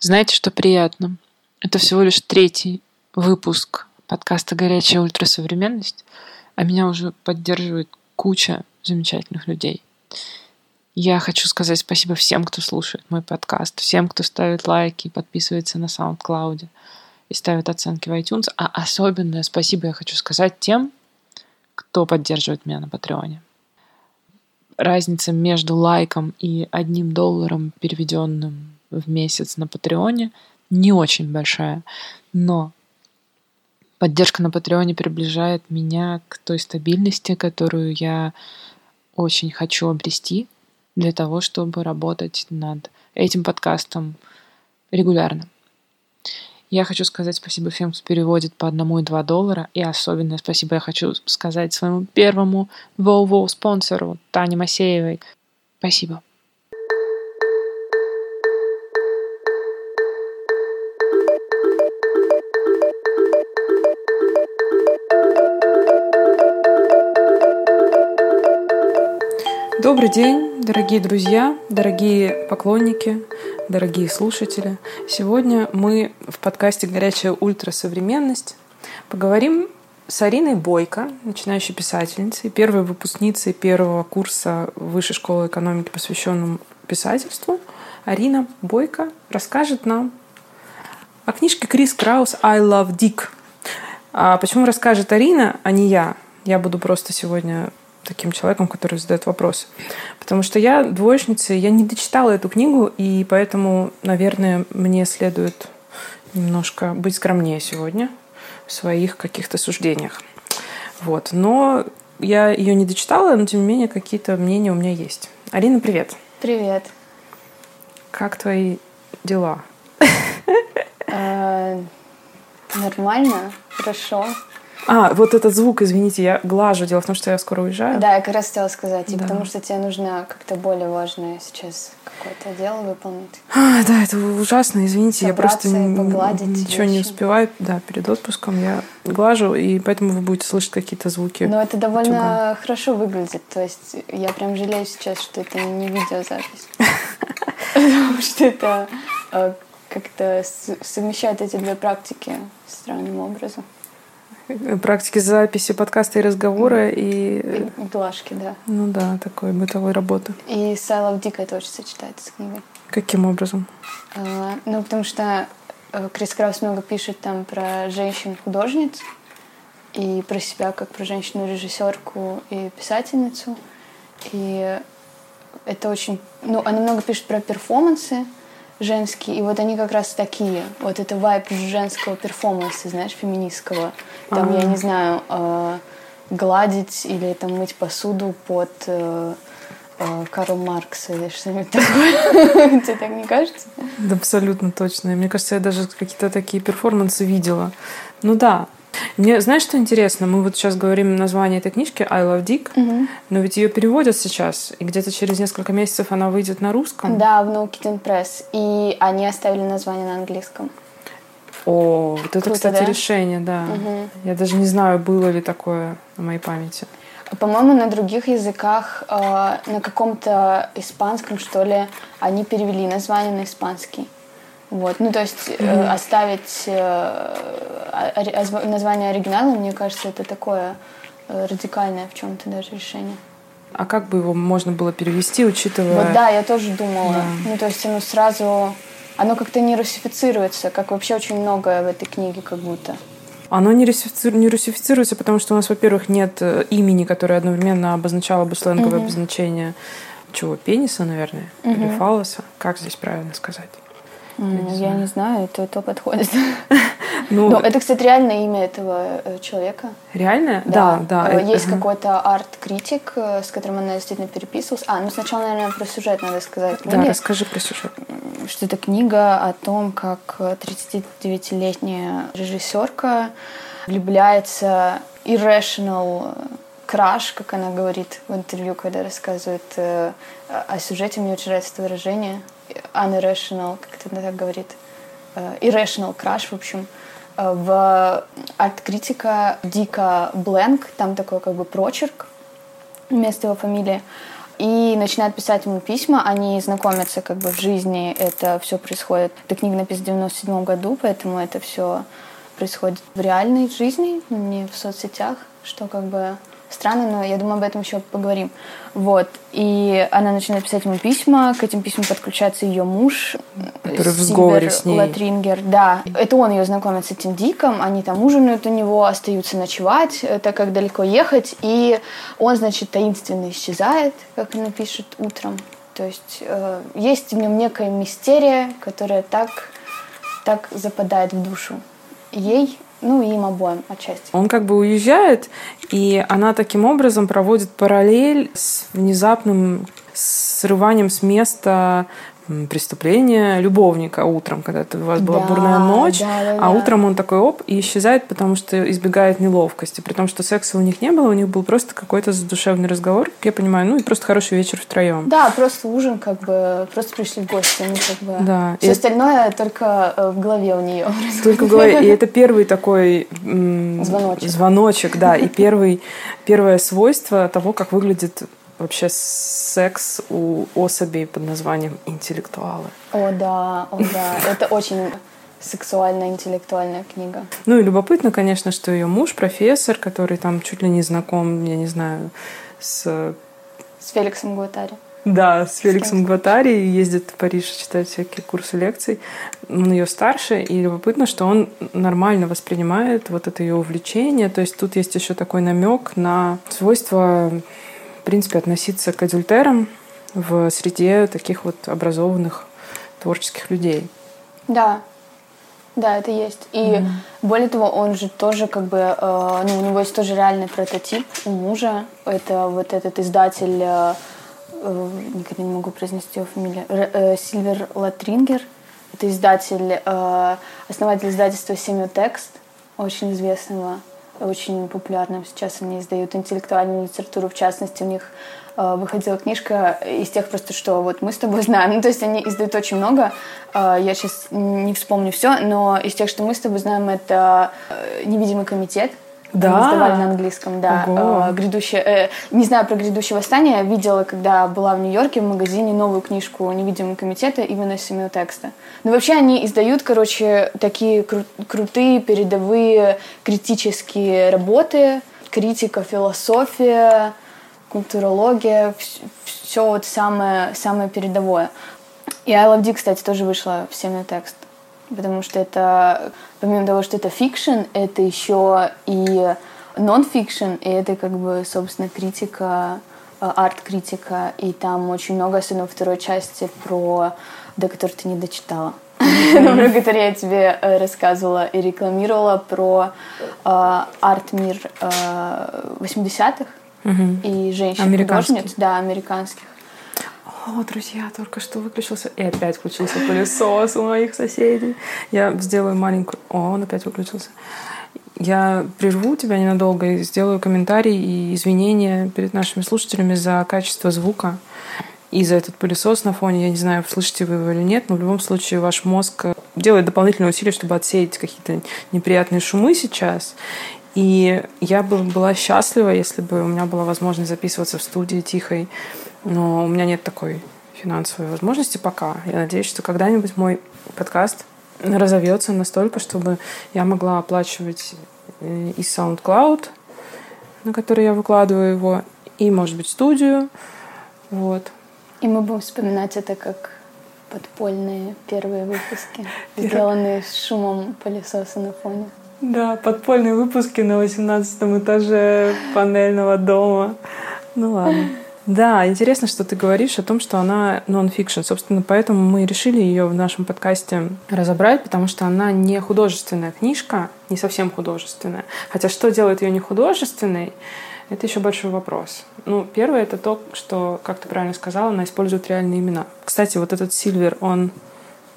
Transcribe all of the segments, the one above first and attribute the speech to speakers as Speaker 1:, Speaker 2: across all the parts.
Speaker 1: Знаете, что приятно? Это всего лишь третий выпуск подкаста «Горячая ультрасовременность», а меня уже поддерживает куча замечательных людей. Я хочу сказать спасибо всем, кто слушает мой подкаст, всем, кто ставит лайки, подписывается на SoundCloud и ставит оценки в iTunes, а особенное спасибо я хочу сказать тем, кто поддерживает меня на Патреоне. Разница между лайком и одним долларом, переведенным в месяц на Патреоне не очень большая, но поддержка на Патреоне приближает меня к той стабильности, которую я очень хочу обрести для того, чтобы работать над этим подкастом регулярно. Я хочу сказать спасибо всем, кто переводит по одному и два доллара. И особенно спасибо я хочу сказать своему первому воу спонсору Тане Масеевой. Спасибо. Добрый день, дорогие друзья, дорогие поклонники, дорогие слушатели. Сегодня мы в подкасте «Горячая ультрасовременность» поговорим с Ариной Бойко, начинающей писательницей, первой выпускницей первого курса Высшей школы экономики, посвященному писательству. Арина Бойко расскажет нам о книжке Крис Краус «I love Dick». А почему расскажет Арина, а не я? Я буду просто сегодня таким человеком, который задает вопросы. Потому что я двоечница, я не дочитала эту книгу, и поэтому, наверное, мне следует немножко быть скромнее сегодня в своих каких-то суждениях. Вот. Но я ее не дочитала, но тем не менее какие-то мнения у меня есть. Арина, привет.
Speaker 2: Привет.
Speaker 1: Как твои дела?
Speaker 2: Э, нормально, хорошо.
Speaker 1: А, вот этот звук, извините, я глажу. Дело в том, что я скоро уезжаю.
Speaker 2: Да, я как раз хотела сказать, да. потому что тебе нужно как-то более важное сейчас какое-то дело выполнить.
Speaker 1: А, да, это ужасно, извините, я просто ничего вещи. не успеваю. Да, перед отпуском я глажу, и поэтому вы будете слышать какие-то звуки.
Speaker 2: Но это довольно тюга. хорошо выглядит. То есть я прям жалею сейчас, что это не видеозапись. Потому что это э, как-то совмещает эти две практики странным образом
Speaker 1: практики записи подкаста и разговора и...
Speaker 2: и глажки, да.
Speaker 1: Ну да, такой бытовой работы.
Speaker 2: И Сайлов дико тоже сочетается с книгой.
Speaker 1: Каким образом?
Speaker 2: А, ну, потому что э, Крис Краус много пишет там про женщин-художниц и про себя как про женщину-режиссерку и писательницу. И это очень... Ну, она много пишет про перформансы, женские, и вот они как раз такие. Вот это вайп женского перформанса, знаешь, феминистского. Там, А-а-а. я не знаю, э, гладить или там мыть посуду под э, э, Карл Маркс или что-нибудь такое. Тебе так не кажется?
Speaker 1: Да, абсолютно точно. Мне кажется, я даже какие-то такие перформансы видела. Ну да, мне, знаешь, что интересно? Мы вот сейчас говорим название этой книжки I Love Dick, угу. но ведь ее переводят сейчас, и где-то через несколько месяцев она выйдет на русском.
Speaker 2: Да, в No Kitten Press. И они оставили название на английском.
Speaker 1: О, вот это, Круто, кстати, да? решение, да. Угу. Я даже не знаю, было ли такое на моей памяти.
Speaker 2: По-моему, на других языках, э, на каком-то испанском, что ли, они перевели название на испанский. Вот, ну то есть э, оставить э, название оригинала, мне кажется, это такое э, радикальное в чем-то даже решение.
Speaker 1: А как бы его можно было перевести, учитывая?
Speaker 2: Вот да, я тоже думала. Да. Ну то есть оно сразу, оно как-то не русифицируется, как вообще очень многое в этой книге, как будто.
Speaker 1: Оно не, не русифицируется, потому что у нас, во-первых, нет э, имени, которое одновременно обозначало бы сленговое угу. обозначение чего, пениса, наверное, угу. или фалоса. Как здесь правильно сказать?
Speaker 2: Mm, я, не знаю, это то подходит. Ну, Но это, кстати, реальное имя этого э, человека.
Speaker 1: Реальное? Да, да.
Speaker 2: да. Э, есть uh-huh. какой-то арт-критик, э, с которым она действительно переписывалась. А, ну сначала, наверное, про сюжет надо сказать.
Speaker 1: Да, расскажи про сюжет.
Speaker 2: Что это книга о том, как 39-летняя режиссерка влюбляется irrational краш, как она говорит в интервью, когда рассказывает о сюжете. Мне очень нравится это выражение unirrational, как это так говорит, uh, irrational crush, в общем. Uh, в арт-критика Дика Бленк, там такой как бы прочерк вместо его фамилии. и начинает писать ему письма. Они знакомятся как бы в жизни, это все происходит. Эта книга написана в 97 году, поэтому это все происходит в реальной жизни, не в соцсетях, что как бы странно, но я думаю, об этом еще поговорим. Вот. И она начинает писать ему письма, к этим письмам подключается ее муж.
Speaker 1: Который в сговоре с ней.
Speaker 2: Латрингер, да. Это он ее знакомит с этим Диком, они там ужинают у него, остаются ночевать, так как далеко ехать, и он, значит, таинственно исчезает, как она пишет, утром. То есть э, есть в нем некая мистерия, которая так, так западает в душу ей ну, и им обоим отчасти.
Speaker 1: Он как бы уезжает, и она таким образом проводит параллель с внезапным срыванием с места преступление любовника утром, когда у вас была
Speaker 2: да,
Speaker 1: бурная ночь,
Speaker 2: да, да,
Speaker 1: а
Speaker 2: да.
Speaker 1: утром он такой оп и исчезает, потому что избегает неловкости, при том, что секса у них не было, у них был просто какой-то задушевный разговор, как я понимаю, ну и просто хороший вечер втроем.
Speaker 2: Да, просто ужин, как бы просто пришли в гости, они как бы.
Speaker 1: Да.
Speaker 2: Все
Speaker 1: И
Speaker 2: остальное только э, в голове у нее.
Speaker 1: Только в голове. И это первый такой м,
Speaker 2: Звоночек.
Speaker 1: звоночек, да, и первый, первое свойство того, как выглядит вообще секс у особей под названием интеллектуалы.
Speaker 2: О, да, о, да. Это очень сексуальная, интеллектуальная книга.
Speaker 1: Ну и любопытно, конечно, что ее муж профессор, который там чуть ли не знаком, я не знаю, с...
Speaker 2: С Феликсом Гуатари.
Speaker 1: Да, с Феликсом Гватари ездит в Париж читать всякие курсы лекций. Он ее старше, и любопытно, что он нормально воспринимает вот это ее увлечение. То есть тут есть еще такой намек на свойство, принципе, относиться к адюльтерам в среде таких вот образованных творческих людей.
Speaker 2: Да, да, это есть. И
Speaker 1: Мгм.
Speaker 2: более того, он же тоже как бы, э, ну, у него есть тоже реальный прототип у мужа. Это вот этот издатель, э, э, никогда не могу произнести его фамилию, э, Сильвер Латрингер. Это издатель, э, основатель издательства Семиотекст, очень известного, очень популярным. Сейчас они издают интеллектуальную литературу, в частности, у них э, выходила книжка из тех просто, что вот мы с тобой знаем. Ну, то есть они издают очень много. Э, Я сейчас не вспомню все, но из тех, что мы с тобой знаем, это э, «Невидимый комитет».
Speaker 1: Да?
Speaker 2: Они издавали на английском, да.
Speaker 1: Ого.
Speaker 2: Э, Грядущее, э, не знаю про грядущее восстание, видела, когда была в Нью-Йорке в магазине новую книжку «Невидимый комитета» именно с семью текста. Но вообще они издают, короче, такие кру- крутые передовые критические работы, критика, философия, культурология, все вот самое, самое передовое. И I Love Dick, кстати, тоже вышла в семью текст. Потому что это, помимо того, что это фикшн, это еще и нон-фикшн, и это как бы, собственно, критика, э, арт-критика, и там очень много, особенно во второй части, про, до которой ты не дочитала, про которую я тебе э, рассказывала и рекламировала, про э, арт-мир э, 80-х
Speaker 1: Мгм.
Speaker 2: и женщин-художниц, да, американских.
Speaker 1: О, друзья, только что выключился. И опять включился пылесос у моих соседей. Я сделаю маленькую... О, он опять выключился. Я прерву тебя ненадолго и сделаю комментарий и извинения перед нашими слушателями за качество звука и за этот пылесос на фоне. Я не знаю, слышите вы его или нет, но в любом случае ваш мозг делает дополнительные усилия, чтобы отсеять какие-то неприятные шумы сейчас. И я бы была счастлива, если бы у меня была возможность записываться в студии тихой, но у меня нет такой финансовой возможности пока. Я надеюсь, что когда-нибудь мой подкаст разовьется настолько, чтобы я могла оплачивать э, и SoundCloud, на который я выкладываю его, и, может быть, студию. Вот.
Speaker 2: И мы будем вспоминать это как подпольные первые выпуски, сделанные с шумом пылесоса на фоне.
Speaker 1: Да, подпольные выпуски на 18 этаже панельного дома. Ну ладно. Да, интересно, что ты говоришь о том, что она нон-фикшн. Собственно, поэтому мы решили ее в нашем подкасте разобрать, потому что она не художественная книжка, не совсем художественная. Хотя что делает ее не художественной, это еще большой вопрос. Ну, первое это то, что, как ты правильно сказала, она использует реальные имена. Кстати, вот этот Сильвер, он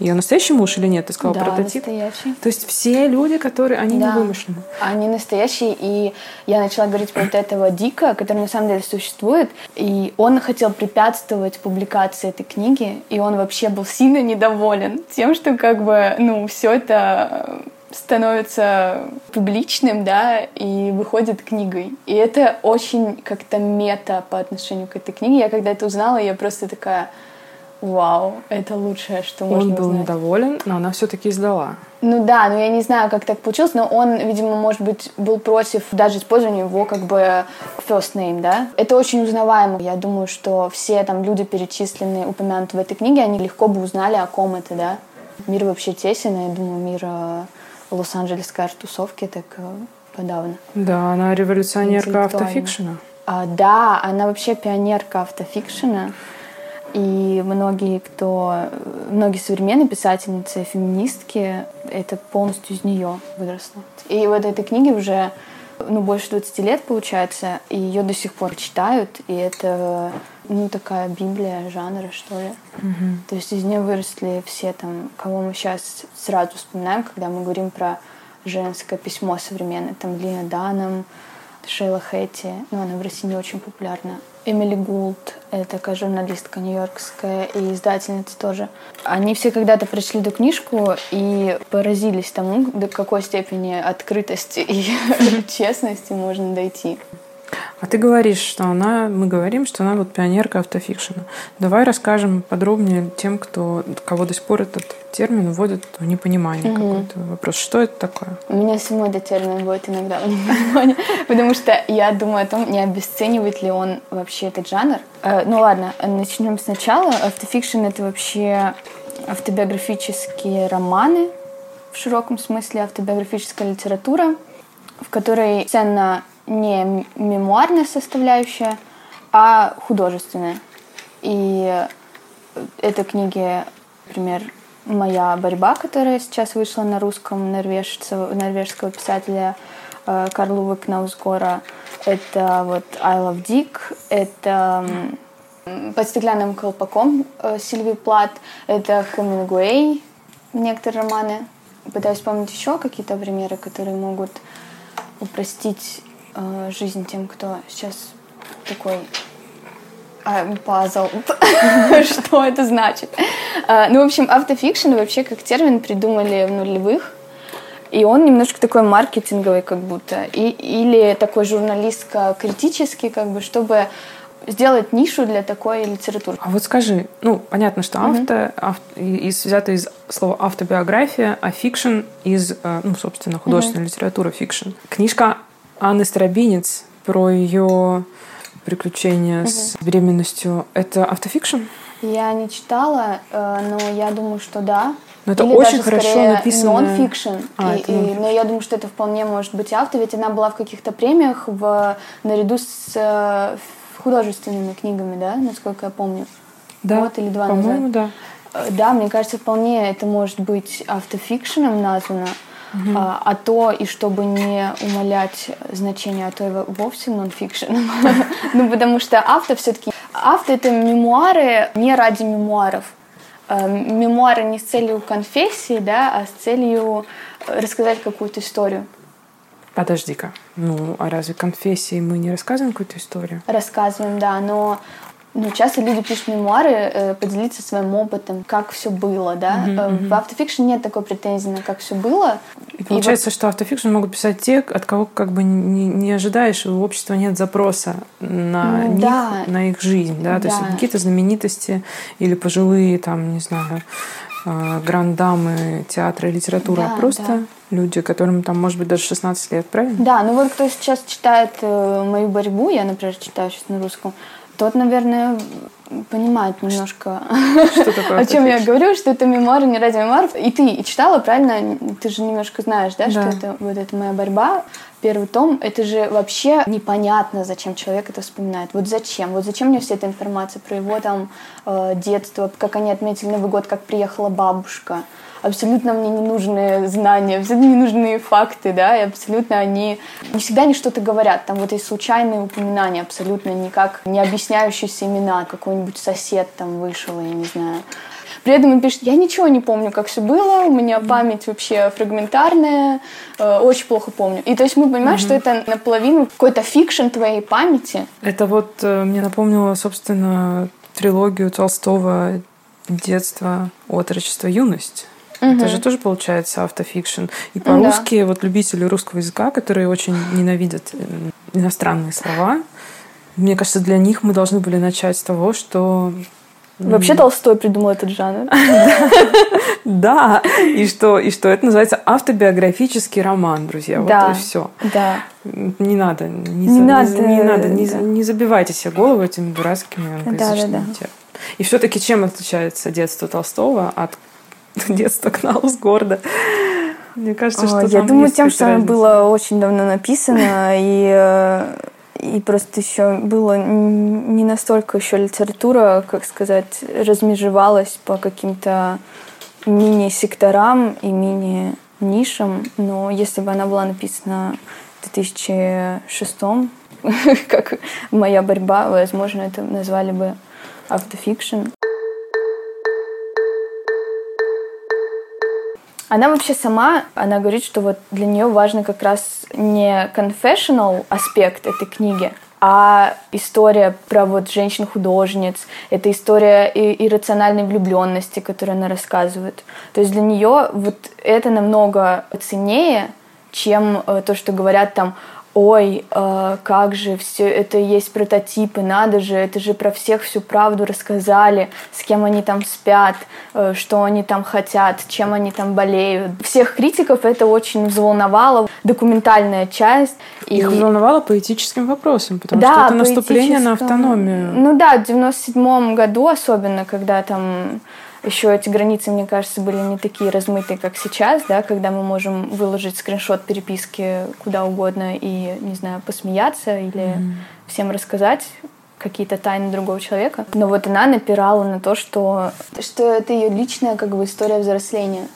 Speaker 1: ее настоящий муж или нет? Ты сказала
Speaker 2: да,
Speaker 1: прототип.
Speaker 2: настоящий.
Speaker 1: То есть все люди, которые, они
Speaker 2: Да.
Speaker 1: не вымышлены.
Speaker 2: Они настоящие, и я начала говорить про вот этого Дика, который на самом деле существует, и он хотел препятствовать публикации этой книги, и он вообще был сильно недоволен тем, что как бы, ну, все это становится публичным, да, и выходит книгой. И это очень как-то мета по отношению к этой книге. Я когда это узнала, я просто такая, вау, это лучшее, что
Speaker 1: он
Speaker 2: можно
Speaker 1: был
Speaker 2: узнать.
Speaker 1: недоволен, но она все-таки издала.
Speaker 2: Ну да, но я не знаю, как так получилось, но он, видимо, может быть, был против даже использования его как бы first name, да. Это очень узнаваемо. Я думаю, что все там люди, перечисленные, упомянуты в этой книге, они легко бы узнали, о ком это, да. Мир вообще тесен, я думаю, мир э, лос-анджелесской арт-тусовки так э, подавно.
Speaker 1: Да, она революционерка автофикшена.
Speaker 2: А, да, она вообще пионерка автофикшена. И многие, кто, многие современные писательницы, феминистки, это полностью из нее выросло. И вот этой книге уже ну, больше 20 лет, получается, и ее до сих пор читают, и это, ну, такая библия жанра, что ли. То есть из нее выросли все там, кого мы сейчас сразу вспоминаем, когда мы говорим про женское письмо современное. Там Лина Даном, Шейла Хэтти, ну, она в России не очень популярна. Эмили Гулд, это такая журналистка нью-йоркская и издательница тоже. Они все когда-то прочли эту книжку и поразились тому, до какой степени открытости и честности можно дойти.
Speaker 1: А ты говоришь, что она, мы говорим, что она вот пионерка автофикшена. Давай расскажем подробнее тем, кто, кого до сих пор этот термин вводит в непонимание какой-то вопрос. Что это такое?
Speaker 2: У меня самой этот термин будет иногда в непонимании, потому что я думаю о том, не обесценивает ли он вообще этот жанр. Э, Ну ладно, начнем сначала. Автофикшн — это вообще автобиографические романы, в широком смысле автобиографическая литература, в которой ценна не мемуарная составляющая, а художественная. И это книги, например, «Моя борьба», которая сейчас вышла на русском норвежца, норвежского писателя э, Карла Уве Кнаусгора. Это вот «I love Dick», это «Под стеклянным колпаком» э, Сильви Плат, это Хемингуэй, некоторые романы. Пытаюсь вспомнить еще какие-то примеры, которые могут упростить э, жизнь тем, кто сейчас такой а, пазл. Что это значит? А, Ну, в общем, автофикшн вообще как термин придумали в нулевых. И он немножко такой маркетинговый как будто. И, или такой журналистско-критический, как бы, чтобы сделать нишу для такой литературы.
Speaker 1: А вот скажи, ну, понятно, что авто, авто из, взято из слова автобиография, а фикшн из, э, ну, собственно, художественная литература фикшн. Книжка Анны Старобинец про ее приключения с беременностью. Это автофикшн?
Speaker 2: Я не читала, э, но я думаю, что да.
Speaker 1: Но это
Speaker 2: Или
Speaker 1: очень
Speaker 2: даже
Speaker 1: хорошо написанное-
Speaker 2: Non-fiction.
Speaker 1: А,
Speaker 2: И- и- но я думаю, что это вполне может быть авто, ведь она была в каких-то премиях в, наряду с э, художественными книгами, да, насколько я помню.
Speaker 1: Да,
Speaker 2: Год или два
Speaker 1: по-моему,
Speaker 2: назад.
Speaker 1: да.
Speaker 2: Э, Да, мне кажется, вполне это может быть автофикшеном названо. А, а то, и чтобы не умалять значение, а то и во- вовсе нонфикшеном. ну, потому что авто все-таки... Авто — это мемуары не ради мемуаров. Э, Мемуары не с целью конфессии, да, а с целью э, рассказать какую-то историю.
Speaker 1: Подожди-ка. Ну, а разве конфессии мы не рассказываем какую-то историю?
Speaker 2: Рассказываем, да, но ну, часто люди пишут мемуары, э, поделиться своим опытом, как все было, да. Э, В автофикшн нет такой претензии на как все было.
Speaker 1: И получается, что автофикшн могут писать те, от кого как бы не, не ожидаешь, и у общества нет запроса на
Speaker 2: Ну,
Speaker 1: них,
Speaker 2: да.
Speaker 1: на их жизнь, да, то есть
Speaker 2: Да.
Speaker 1: какие-то знаменитости или пожилые, там, не знаю, э, гранд-дамы театра и литературы,
Speaker 2: Да,
Speaker 1: а просто
Speaker 2: да.
Speaker 1: люди, которым там, может быть, даже 16 лет, правильно?
Speaker 2: Да, ну вот кто сейчас читает э, мою борьбу, я, например, читаю сейчас на русском, тот, наверное, понимает немножко,
Speaker 1: Что такое
Speaker 2: о чем я говорю, что это мемуары не ради мемуаров. И ты и читала, правильно? Ты же немножко знаешь, да, что
Speaker 1: Да.
Speaker 2: это вот это моя борьба. Первый том, это же вообще непонятно, зачем человек это вспоминает. Вот зачем? Вот зачем мне вся эта информация про его там э, детство, как они отметили Новый год, как приехала бабушка. Абсолютно мне не нужны знания, абсолютно не нужны факты, да, и абсолютно они не всегда они что-то говорят. Там вот есть случайные упоминания, абсолютно никак не объясняющиеся имена. Какой-нибудь сосед там вышел, я не знаю. При этом он пишет, я ничего не помню, как все было, у меня память вообще фрагментарная, э, очень плохо помню. И то есть мы понимаем, что это наполовину какой-то фикшн твоей памяти.
Speaker 1: Это вот э, мне напомнило, собственно, трилогию Толстого «Детство, отрочество, юность». Угу. Это же тоже получается автофикшн. И по-русски, да. вот любители русского языка, которые очень ненавидят э, иностранные слова, мне кажется, для них мы должны были начать с того, что
Speaker 2: Вообще Толстой придумал этот жанр.
Speaker 1: Да, и что, и что это называется автобиографический роман, друзья. Вот и все.
Speaker 2: Да.
Speaker 1: Не надо, не, надо, не, надо, не, забивайте себе голову этими дурацкими англоязычными. И все-таки чем отличается детство Толстого от детства Кнаусгорда? Мне кажется, что
Speaker 2: Я думаю, тем, что оно было очень давно написано, и э, и просто еще было не настолько еще литература, как сказать, размежевалась по каким-то мини-секторам и мини-нишам, но если бы она была написана в 2006 как моя борьба, возможно, это назвали бы автофикшн. Она вообще сама, она говорит, что вот для нее важно как раз не confessional аспект этой книги, а история про вот женщин-художниц, это история иррациональной влюбленности, которую она рассказывает. То есть для нее вот это намного ценнее, чем э, то, что говорят там ой, э, как же все это есть прототипы, надо же, это же про всех всю правду рассказали, с кем они там спят, э, что они там хотят, чем они там болеют. Всех критиков это очень взволновало, документальная часть.
Speaker 1: Их и... взволновало по этическим вопросам, потому да, что это наступление на автономию.
Speaker 2: Ну да, в 97 году особенно, когда там еще эти границы, мне кажется, были не такие размытые, как сейчас, да, когда мы можем выложить скриншот переписки куда угодно и, не знаю, посмеяться или mm-hmm. всем рассказать какие-то тайны другого человека. Но вот она напирала на то, что, что это ее личная как бы история взросления.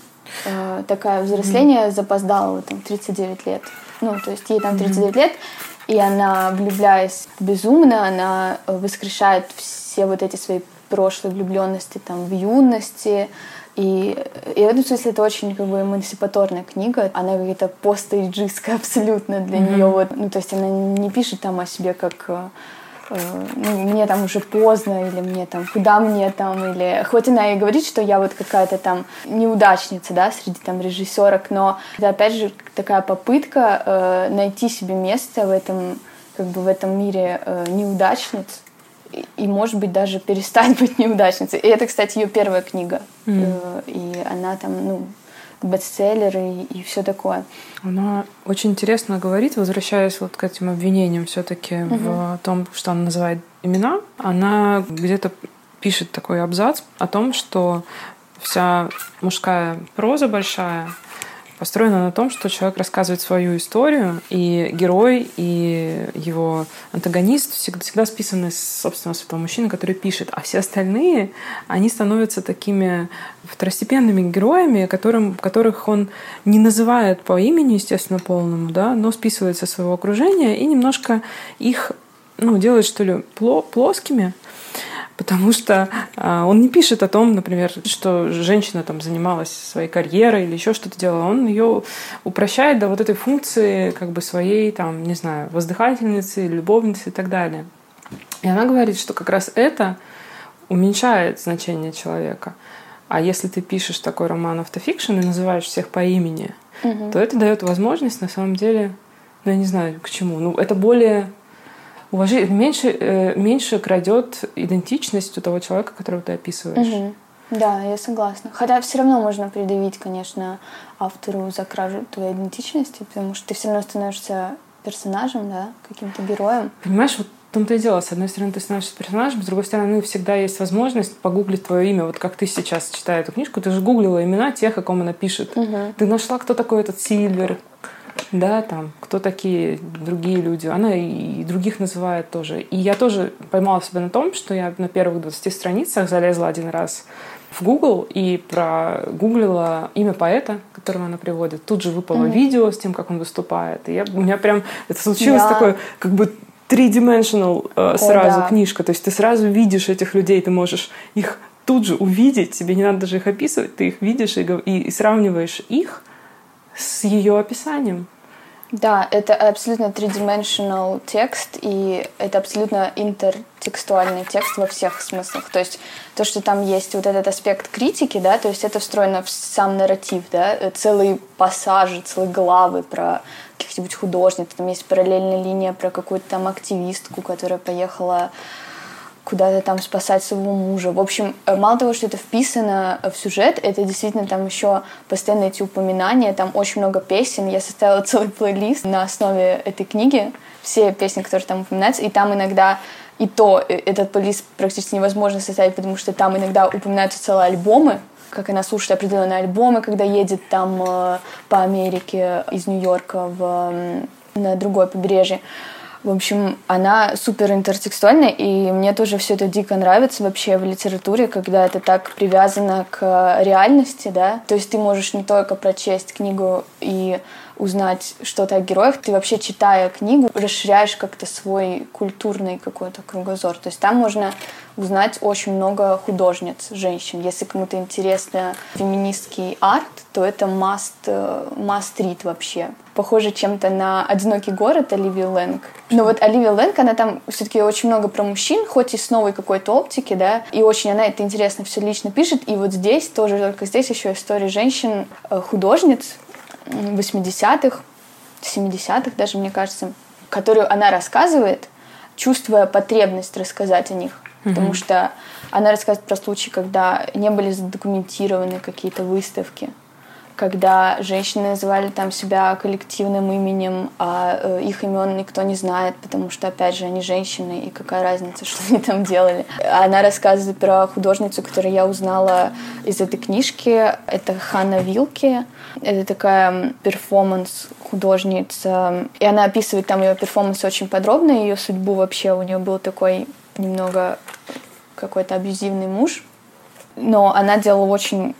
Speaker 2: Э, такая взросление mm-hmm. запоздало там 39 лет. Ну, то есть ей там 39 mm-hmm. лет, и она, влюбляясь безумно, она воскрешает все вот эти свои прошлой влюбленности там в юности. И, и в этом смысле это очень как бы эмансипаторная книга. Она какая-то постейджистская абсолютно для mm-hmm. нее. Вот, ну, то есть она не пишет там о себе как э, э, ну, мне там уже поздно, или мне там, куда мне там, или... Хоть она и говорит, что я вот какая-то там неудачница, да, среди там режиссерок, но это опять же такая попытка э, найти себе место в этом, как бы в этом мире э, неудачниц, и, может быть, даже перестать быть неудачницей. И это, кстати, ее первая книга. Mm. И она там, ну, бестселлер и, и все такое.
Speaker 1: Она очень интересно говорит, возвращаясь вот к этим обвинениям все-таки угу. в том, что она называет имена. Она где-то пишет такой абзац о том, что вся мужская проза большая построена на том, что человек рассказывает свою историю, и герой, и его антагонист всегда, всегда списаны с собственного святого мужчины, который пишет. А все остальные, они становятся такими второстепенными героями, которым, которых он не называет по имени, естественно, полному, да, но списывает со своего окружения и немножко их ну, делает, что ли, плоскими, потому что а, он не пишет о том, например, что женщина там занималась своей карьерой или еще что-то делала. Он ее упрощает до вот этой функции как бы своей, там, не знаю, воздыхательницы, любовницы и так далее. И она говорит, что как раз это уменьшает значение человека. А если ты пишешь такой роман автофикшн и называешь всех по имени, угу. то это дает возможность на самом деле, ну я не знаю к чему, ну это более уважи... меньше, э, меньше крадет идентичность у того человека, которого ты описываешь.
Speaker 2: Угу. Да, я согласна. Хотя все равно можно предъявить, конечно, автору за кражу твоей идентичности, потому что ты все равно становишься персонажем, да, каким-то героем.
Speaker 1: Понимаешь, вот в том-то и дело. С одной стороны, ты становишься персонажем, с другой стороны, всегда есть возможность погуглить твое имя. Вот как ты сейчас, читая эту книжку, ты же гуглила имена тех, о ком она пишет.
Speaker 2: Угу.
Speaker 1: Ты нашла, кто такой этот Сильвер, да, там, кто такие другие люди. Она и других называет тоже. И я тоже поймала себя на том, что я на первых 20 страницах залезла один раз в Google и прогуглила имя поэта, которого она приводит. Тут же выпало mm-hmm. видео с тем, как он выступает. И я, у меня прям это случилось да. такое, как бы три-dimensional э, сразу да. книжка. То есть ты сразу видишь этих людей, ты можешь их тут же увидеть, тебе не надо даже их описывать, ты их видишь и, и, и сравниваешь их с ее описанием.
Speaker 2: Да, это абсолютно three-dimensional текст, и это абсолютно интертекстуальный текст во всех смыслах. То есть то, что там есть вот этот аспект критики, да, то есть это встроено в сам нарратив, да, целые пассажи, целые главы про каких-нибудь художников, там есть параллельная линия про какую-то там активистку, которая поехала куда-то там спасать своего мужа. В общем, э, мало того, что это вписано в сюжет, это действительно там еще постоянно эти упоминания, там очень много песен. Я составила целый плейлист на основе этой книги, все песни, которые там упоминаются, и там иногда и то э, этот плейлист практически невозможно составить, потому что там иногда упоминаются целые альбомы, как она слушает определенные альбомы, когда едет там э, по Америке из Нью-Йорка в, на другое побережье. В общем, она супер интертекстуальная, и мне тоже все это дико нравится вообще в литературе, когда это так привязано к реальности, да. То есть ты можешь не только прочесть книгу и узнать что-то о героях, ты вообще, читая книгу, расширяешь как-то свой культурный какой-то кругозор. То есть там можно узнать очень много художниц, женщин. Если кому-то интересно феминистский арт, то это must, э, must read вообще. Похоже чем-то на «Одинокий город» Оливии Лэнг. Но вот Оливия Лэнг, она там все-таки очень много про мужчин, хоть и с новой какой-то оптики, да, и очень она это интересно все лично пишет. И вот здесь тоже, только здесь еще история женщин, э, 80-х, 70-х даже, мне кажется, которую она рассказывает, чувствуя потребность рассказать о них. Mm-hmm. Потому что она рассказывает про случаи, когда не были задокументированы какие-то выставки когда женщины называли там себя коллективным именем, а э, их имен никто не знает, потому что, опять же, они женщины, и какая разница, что они там делали. Она рассказывает про художницу, которую я узнала из этой книжки. Это Ханна Вилки. Это такая перформанс-художница. И она описывает там ее перформанс очень подробно, ее судьбу вообще. У нее был такой немного какой-то абьюзивный муж. Но она делала очень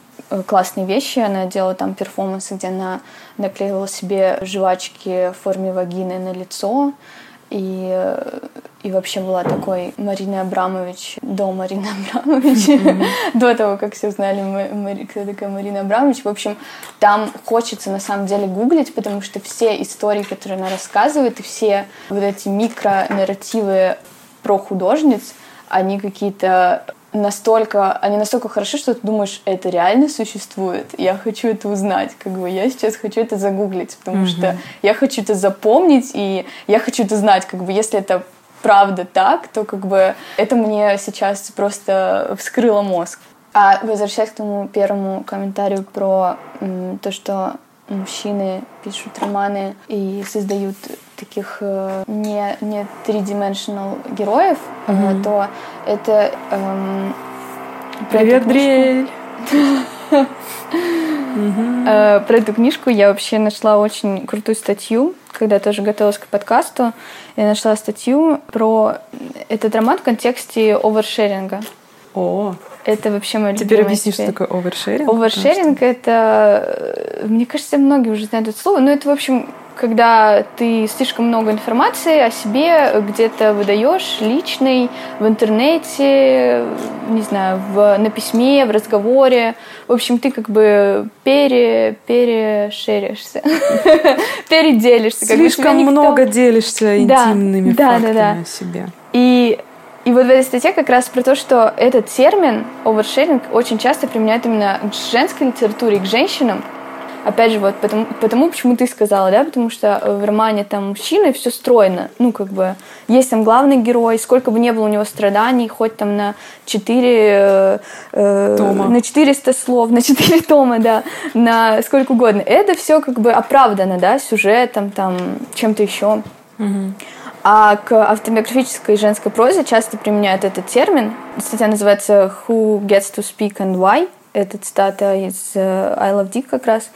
Speaker 2: классные вещи. Она делала там перформансы, где она наклеивала себе жвачки в форме вагины на лицо. И, э, и вообще была такой Марина Абрамович до Марины Абрамович, mm-hmm. до того, как все узнали, Мари, кто такая Марина Абрамович. В общем, там хочется на самом деле гуглить, потому что все истории, которые она рассказывает, и все вот эти микро-нарративы про художниц, они какие-то настолько, они настолько хороши, что ты думаешь, это реально существует. Я хочу это узнать, как бы я сейчас хочу это загуглить, потому mm-hmm. что я хочу это запомнить и я хочу это знать, как бы если это правда так, то как бы это мне сейчас просто вскрыло мозг. А возвращаясь к тому первому комментарию про м, то, что мужчины пишут романы и создают таких э, не, не three-dimensional героев, mm-hmm. то это... Эм,
Speaker 1: Привет, Дрель!
Speaker 2: Э, про эту книжку я вообще нашла очень крутую статью, когда тоже готовилась к подкасту. Я нашла статью про этот роман в контексте овершеринга.
Speaker 1: О,
Speaker 2: это вообще мой
Speaker 1: Теперь объясни, что такое овершеринг.
Speaker 2: Овершеринг это, мне кажется, многие уже знают это слово, но это, в общем, когда ты слишком много информации о себе где-то выдаешь личной, в интернете, не знаю, в, на письме, в разговоре. В общем, ты как бы пере, перешеришься, переделишься.
Speaker 1: Слишком много делишься интимными фактами о себе.
Speaker 2: И и вот в этой статье как раз про то, что этот термин овершеринг очень часто применяют именно к женской литературе, к женщинам. Опять же, вот потому, потому почему ты сказала, да, потому что в романе там мужчина и все стройно. Ну, как бы, есть там главный герой, сколько бы не было у него страданий, хоть там на 4... Э, тома. На 400 слов, на 4 тома, да, на сколько угодно. Это все как бы оправдано, да, сюжетом, там, чем-то еще. Угу. А к автобиографической женской прозе часто применяют этот термин. Статья называется «Who gets to speak and why?» Это цитата из э, I Love Dick как раз.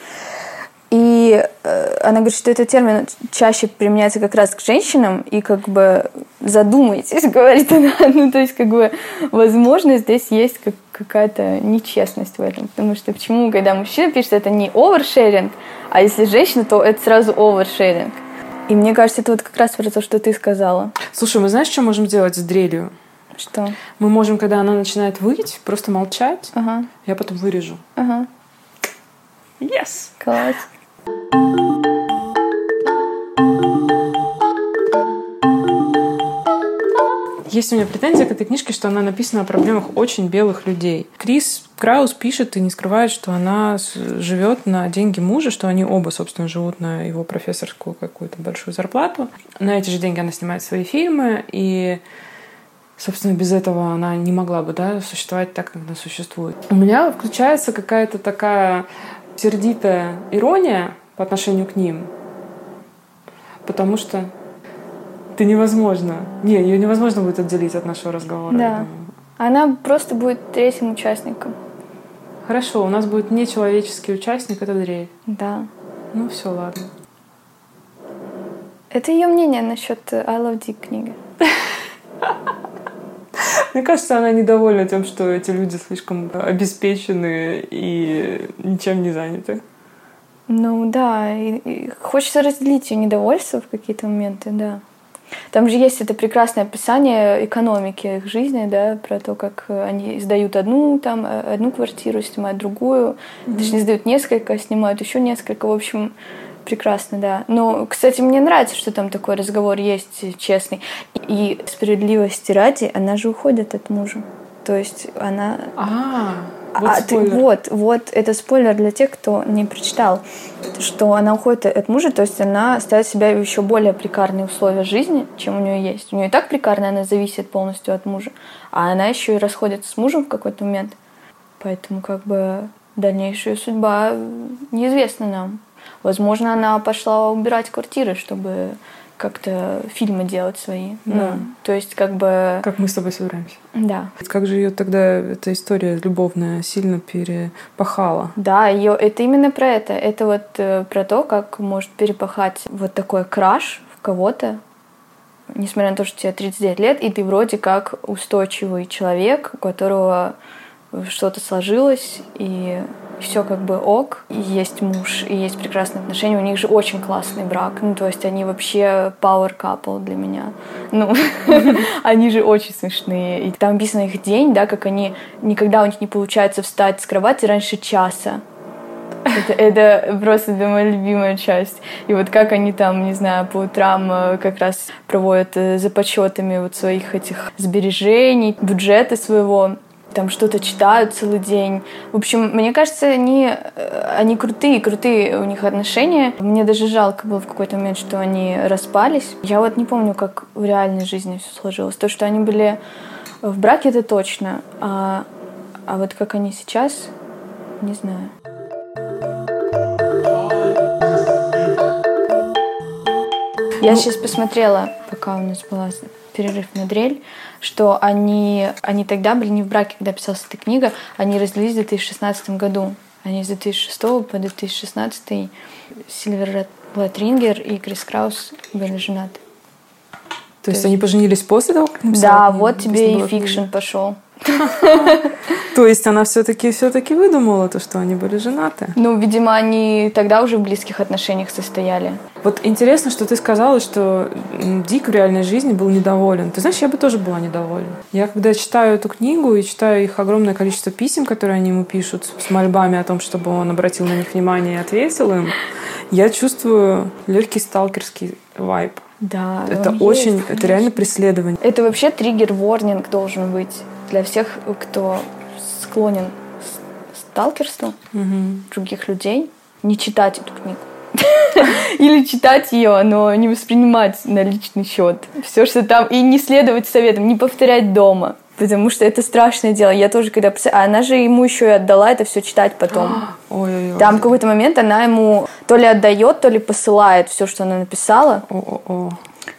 Speaker 2: И э, она говорит, что этот термин чаще применяется как раз к женщинам, и как бы задумайтесь, говорит она. Ну, то есть, как бы, возможно, здесь есть как, какая-то нечестность в этом. Потому что почему, когда мужчина пишет, это не овершеринг, а если женщина, то это сразу овершеринг. И мне кажется, это вот как раз про то, что ты сказала.
Speaker 1: Слушай, мы знаешь, что можем делать с дрелью?
Speaker 2: Что?
Speaker 1: Мы можем, когда она начинает выть, просто молчать. Ага. Я потом вырежу. Ага. Yes!
Speaker 2: Класс.
Speaker 1: Есть у меня претензия к этой книжке, что она написана о проблемах очень белых людей. Крис Краус пишет и не скрывает, что она живет на деньги мужа, что они оба, собственно, живут на его профессорскую какую-то большую зарплату. На эти же деньги она снимает свои фильмы, и собственно, без этого она не могла бы да, существовать так, как она существует. У меня включается какая-то такая сердитая ирония по отношению к ним, потому что это невозможно. Не, ее невозможно будет отделить от нашего разговора.
Speaker 2: Да. Она просто будет третьим участником.
Speaker 1: Хорошо, у нас будет нечеловеческий участник, это Дрей.
Speaker 2: Да.
Speaker 1: Ну все, ладно.
Speaker 2: Это ее мнение насчет I Love Dick книги.
Speaker 1: Мне кажется, она недовольна тем, что эти люди слишком обеспечены и ничем не заняты.
Speaker 2: Ну да, и, и хочется разделить ее недовольство в какие-то моменты, да. Там же есть это прекрасное описание экономики их жизни, да, про то, как они сдают одну там одну квартиру, снимают другую, mm-hmm. точнее сдают несколько, снимают еще несколько, в общем, прекрасно, да. Но, кстати, мне нравится, что там такой разговор есть честный. И справедливости ради, она же уходит от мужа. То есть она...
Speaker 1: А,
Speaker 2: вот, а, ты, вот, вот, это спойлер для тех, кто не прочитал, что она уходит от мужа, то есть она ставит себя в еще более прикарные условия жизни, чем у нее есть. У нее и так прикарная, она зависит полностью от мужа, а она еще и расходится с мужем в какой-то момент. Поэтому как бы дальнейшая судьба неизвестна нам. Возможно, она пошла убирать квартиры, чтобы как-то фильмы делать свои. Да. Ну, то есть как бы...
Speaker 1: Как мы с тобой собираемся.
Speaker 2: Да.
Speaker 1: Как же ее тогда эта история любовная сильно перепахала?
Speaker 2: Да, ее это именно про это. Это вот э, про то, как может перепахать вот такой краш в кого-то, несмотря на то, что тебе 39 лет, и ты вроде как устойчивый человек, у которого что-то сложилось, и все как бы ок, есть муж, и есть прекрасные отношения, у них же очень классный брак, ну, то есть они вообще power couple для меня, ну, они же очень смешные, и там написано их день, да, как они, никогда у них не получается встать с кровати раньше часа, это, это просто для моя любимая часть. И вот как они там, не знаю, по утрам э, как раз проводят э, за подсчетами вот своих этих сбережений, бюджета своего там что-то читают целый день. В общем, мне кажется, они, э, они крутые, крутые у них отношения. Мне даже жалко было в какой-то момент, что они распались. Я вот не помню, как в реальной жизни все сложилось. То, что они были в браке, это точно. А, а вот как они сейчас, не знаю. Я сейчас посмотрела, пока у нас была перерыв на дрель, что они, они тогда были не в браке, когда писалась эта книга, они разделились в 2016 году. Они с 2006 по 2016 Сильвер Лотрингер и Крис Краус были женаты.
Speaker 1: То, есть, они поженились после того, как
Speaker 2: написала Да, вот тебе и fiction пошел.
Speaker 1: То есть она все-таки все-таки выдумала то, что они были женаты.
Speaker 2: Ну, видимо, они тогда уже в близких отношениях состояли.
Speaker 1: Вот интересно, что ты сказала, что Дик в реальной жизни был недоволен. Ты знаешь, я бы тоже была недовольна. Я когда читаю эту книгу и читаю их огромное количество писем, которые они ему пишут с мольбами о том, чтобы он обратил на них внимание и ответил им, я чувствую легкий сталкерский вайб.
Speaker 2: Да,
Speaker 1: это очень, есть, это реально преследование.
Speaker 2: Это вообще триггер-ворнинг должен быть для всех, кто склонен сталкерству
Speaker 1: угу.
Speaker 2: других людей, не читать эту книгу. Или читать ее, но не воспринимать на личный счет. Все, что там, и не следовать советам, не повторять дома. Потому что это страшное дело. Я тоже, когда... А она же ему еще и отдала это все читать потом.
Speaker 1: Ой-ой-ой.
Speaker 2: Там в какой-то момент она ему то ли отдает, то ли посылает все, что она написала.
Speaker 1: О-о-о.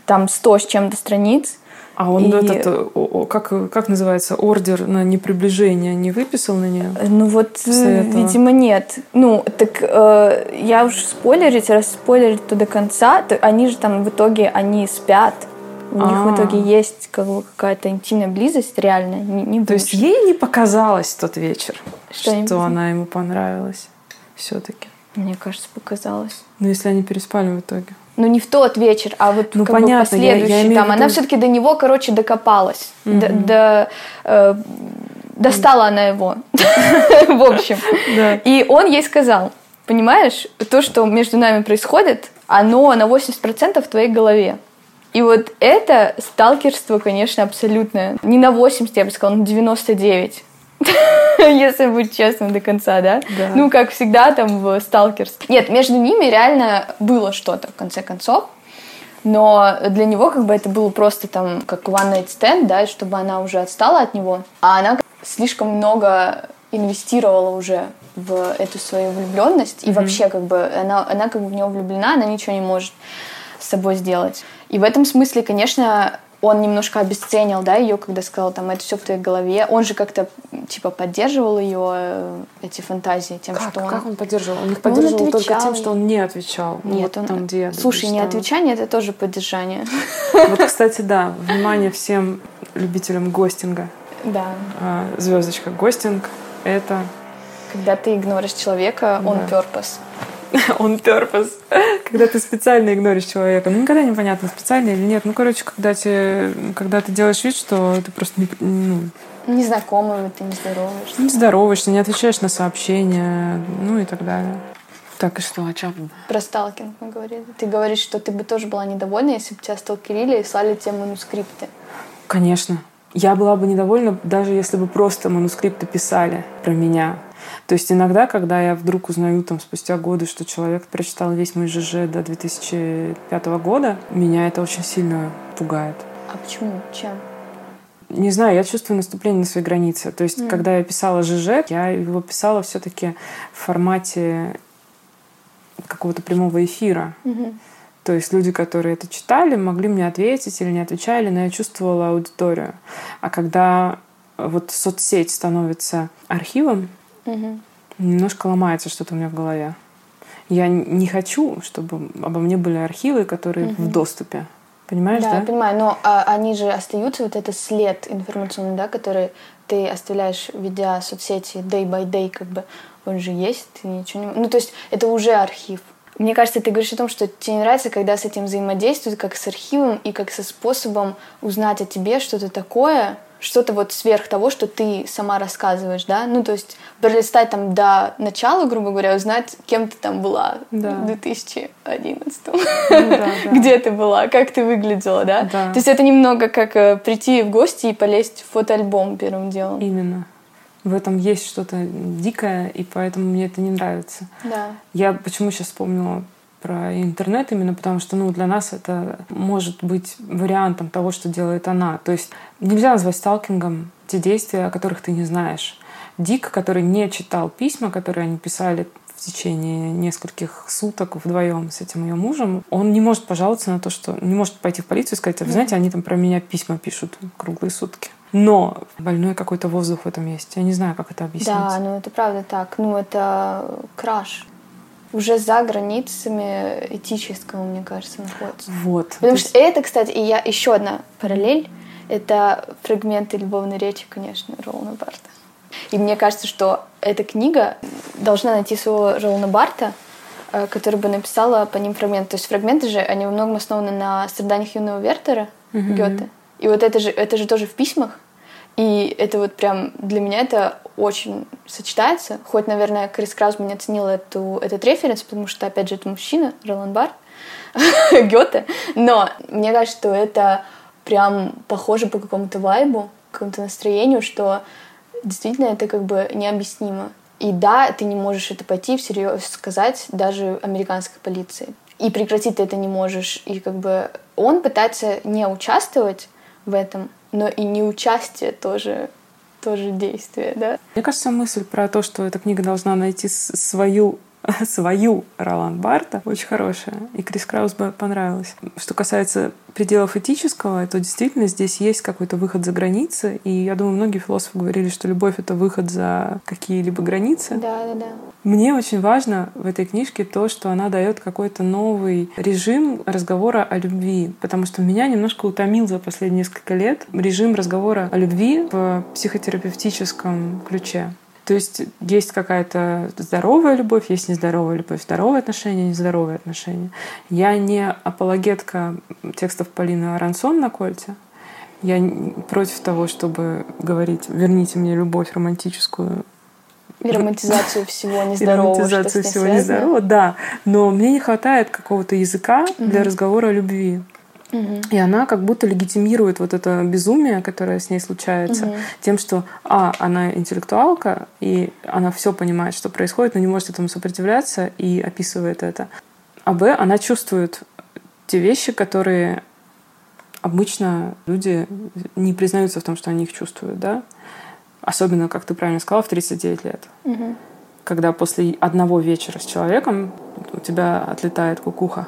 Speaker 2: Там сто с чем-то страниц.
Speaker 1: А он и... этот, о, как, как называется, ордер на неприближение не выписал на нее?
Speaker 2: Ну вот, видимо, нет. Ну, так э, я уж спойлерить, раз спойлерить то до конца, то они же там в итоге, они спят. У А-а-а. них в итоге а. есть как бы, какая-то интимная близость реальная. Не, не
Speaker 1: то есть ей не показалось тот вечер, что, что она ему понравилась все-таки?
Speaker 2: Мне кажется, показалось.
Speaker 1: Ну, если они переспали в итоге
Speaker 2: ну не в тот вечер, а вот ну, как понятно, бы последующий. Я, я там, она все-таки до него, короче, докопалась, угу. до, до э, достала она его, в общем. И он ей сказал, понимаешь, то, что между нами происходит, оно на 80% в твоей голове. И вот это сталкерство, конечно, абсолютное. Не на 80, я бы сказала, на 99. Если быть честным до конца, да?
Speaker 1: Да.
Speaker 2: Ну, как всегда, там в сталкерс. Нет, между ними реально было что-то, в конце концов. Но для него как бы это было просто там как one night stand, да, чтобы она уже отстала от него. А она слишком много инвестировала уже в эту свою влюбленность. И вообще как бы она, она как бы в него влюблена, она ничего не может с собой сделать. И в этом смысле, конечно, он немножко обесценил, да, ее, когда сказал, там, это все в твоей голове. Он же как-то, типа, поддерживал ее, э, эти фантазии, тем,
Speaker 1: Как,
Speaker 2: что он...
Speaker 1: как он поддерживал? Он их
Speaker 2: Ну, он
Speaker 1: поддерживал только
Speaker 2: отвечал.
Speaker 1: тем, что он не отвечал. Ну,
Speaker 2: Нет,
Speaker 1: вот
Speaker 2: он...
Speaker 1: там, где я
Speaker 2: Слушай, не отвечание — это тоже поддержание.
Speaker 1: Вот, кстати, да, внимание всем любителям гостинга.
Speaker 2: Да.
Speaker 1: А, Звездочка гостинг — это
Speaker 2: Когда ты игноришь человека, он
Speaker 1: Да.
Speaker 2: purpose.
Speaker 1: он purpose. Когда ты специально игноришь человека. Ну, никогда непонятно, специально или нет. Ну, короче, когда, тебе, когда ты делаешь вид, что ты просто не, ну,
Speaker 2: Незнакомый ты не здороваешься.
Speaker 1: не здороваешься, не отвечаешь на сообщения, ну и так далее. Так, и что, о чем?
Speaker 2: Про сталкинг мы говорили. Ты говоришь, что ты бы тоже была недовольна, если бы тебя сталкерили и слали тебе манускрипты.
Speaker 1: Конечно. Я была бы недовольна, даже если бы просто манускрипты писали про меня. То есть иногда, когда я вдруг узнаю там спустя годы, что человек прочитал весь мой ЖЖ до 2005 года, меня это очень сильно пугает.
Speaker 2: А почему? Чем?
Speaker 1: Не знаю, я чувствую наступление на свои границы. То есть,
Speaker 2: Мгм.
Speaker 1: когда я писала ЖЖ, я его писала все-таки в формате какого-то прямого эфира.
Speaker 2: Мгм.
Speaker 1: То есть люди, которые это читали, могли мне ответить или не отвечали, но я чувствовала аудиторию. А когда вот соцсеть становится архивом,
Speaker 2: Мгм.
Speaker 1: немножко ломается что-то у меня в голове. Я не хочу, чтобы обо мне были архивы, которые в
Speaker 2: Мгм.
Speaker 1: доступе. Понимаешь,
Speaker 2: Да,
Speaker 1: да?
Speaker 2: я понимаю, но а, они же остаются, вот этот след информационный, да, который ты оставляешь, ведя соцсети day by day, как бы, он же есть, ты ничего не... Ну, то есть это уже архив. Мне кажется, ты говоришь о том, что тебе не нравится, когда с этим взаимодействуют, как с архивом и как со способом узнать о тебе что-то такое, что-то вот сверх того, что ты сама рассказываешь, да? Ну, то есть пролистать там до начала, грубо говоря, узнать, кем ты там была
Speaker 1: Да.
Speaker 2: в 2011
Speaker 1: Ну да, да.
Speaker 2: где ты была, как ты выглядела, да?
Speaker 1: Да.
Speaker 2: То есть это немного как э, прийти в гости и полезть в фотоальбом первым делом.
Speaker 1: Именно. В этом есть что-то дикое, и поэтому мне это не нравится.
Speaker 2: Да.
Speaker 1: Я почему сейчас вспомнила про интернет именно потому, что ну, для нас это может быть вариантом того, что делает она. То есть нельзя назвать сталкингом те действия, о которых ты не знаешь. Дик, который не читал письма, которые они писали в течение нескольких суток вдвоем с этим ее мужем, он не может пожаловаться на то, что не может пойти в полицию и сказать, «А вы знаете, они там про меня письма пишут круглые сутки. Но больной какой-то воздух в этом есть. Я не знаю, как это объяснить.
Speaker 2: Да, ну это правда так. Ну это краш. Уже за границами этического, мне кажется, находится.
Speaker 1: Вот.
Speaker 2: Потому
Speaker 1: То
Speaker 2: что это, кстати, и я еще одна параллель. Это фрагменты любовной речи, конечно, Ролана Барта. И мне кажется, что эта книга должна найти своего Ролана Барта, э, который бы написала по ним фрагменты. То есть фрагменты же, они во многом основаны на страданиях юного Вертера
Speaker 1: Мгм.
Speaker 2: Гёте. И вот это же, это же тоже в письмах. И это вот прям для меня это очень сочетается. Хоть, наверное, Крис Краус бы не оценил эту, этот референс, потому что, опять же, это мужчина, Ролан Барт, Гёте. Но мне кажется, что это прям похоже по какому-то вайбу, какому-то настроению, что действительно это как бы необъяснимо. И да, ты не можешь это пойти всерьез сказать даже американской полиции. И прекратить ты это не можешь. И как бы он пытается не участвовать в этом, но и неучастие тоже, тоже действие, да?
Speaker 1: Мне кажется, мысль про то, что эта книга должна найти свою свою Ролан Барта очень хорошая. И Крис Краус бы понравилось. Что касается пределов этического, то действительно здесь есть какой-то выход за границы. И я думаю, многие философы говорили, что любовь — это выход за какие-либо границы.
Speaker 2: Да, да, да.
Speaker 1: Мне очень важно в этой книжке то, что она дает какой-то новый режим разговора о любви, потому что меня немножко утомил за последние несколько лет режим разговора о любви в психотерапевтическом ключе. То есть есть какая-то здоровая любовь, есть нездоровая любовь, здоровые отношения, нездоровые отношения. Я не апологетка текстов Полины Арансон на кольте. Я против того, чтобы говорить «верните мне любовь романтическую,
Speaker 2: И романтизацию всего
Speaker 1: и
Speaker 2: нездорового, с
Speaker 1: романтизацию всего
Speaker 2: связано.
Speaker 1: нездорового, да. Но мне не хватает какого-то языка для разговора о любви. И она как будто легитимирует вот это безумие, которое с ней случается,
Speaker 2: Мгм.
Speaker 1: тем, что, а, она интеллектуалка, и она все понимает, что происходит, но не может этому сопротивляться и описывает это. А б, она чувствует те вещи, которые обычно люди не признаются в том, что они их чувствуют, да? Особенно, как ты правильно сказала, в 39 лет.
Speaker 2: Мгм.
Speaker 1: Когда после одного вечера с человеком у тебя отлетает кукуха.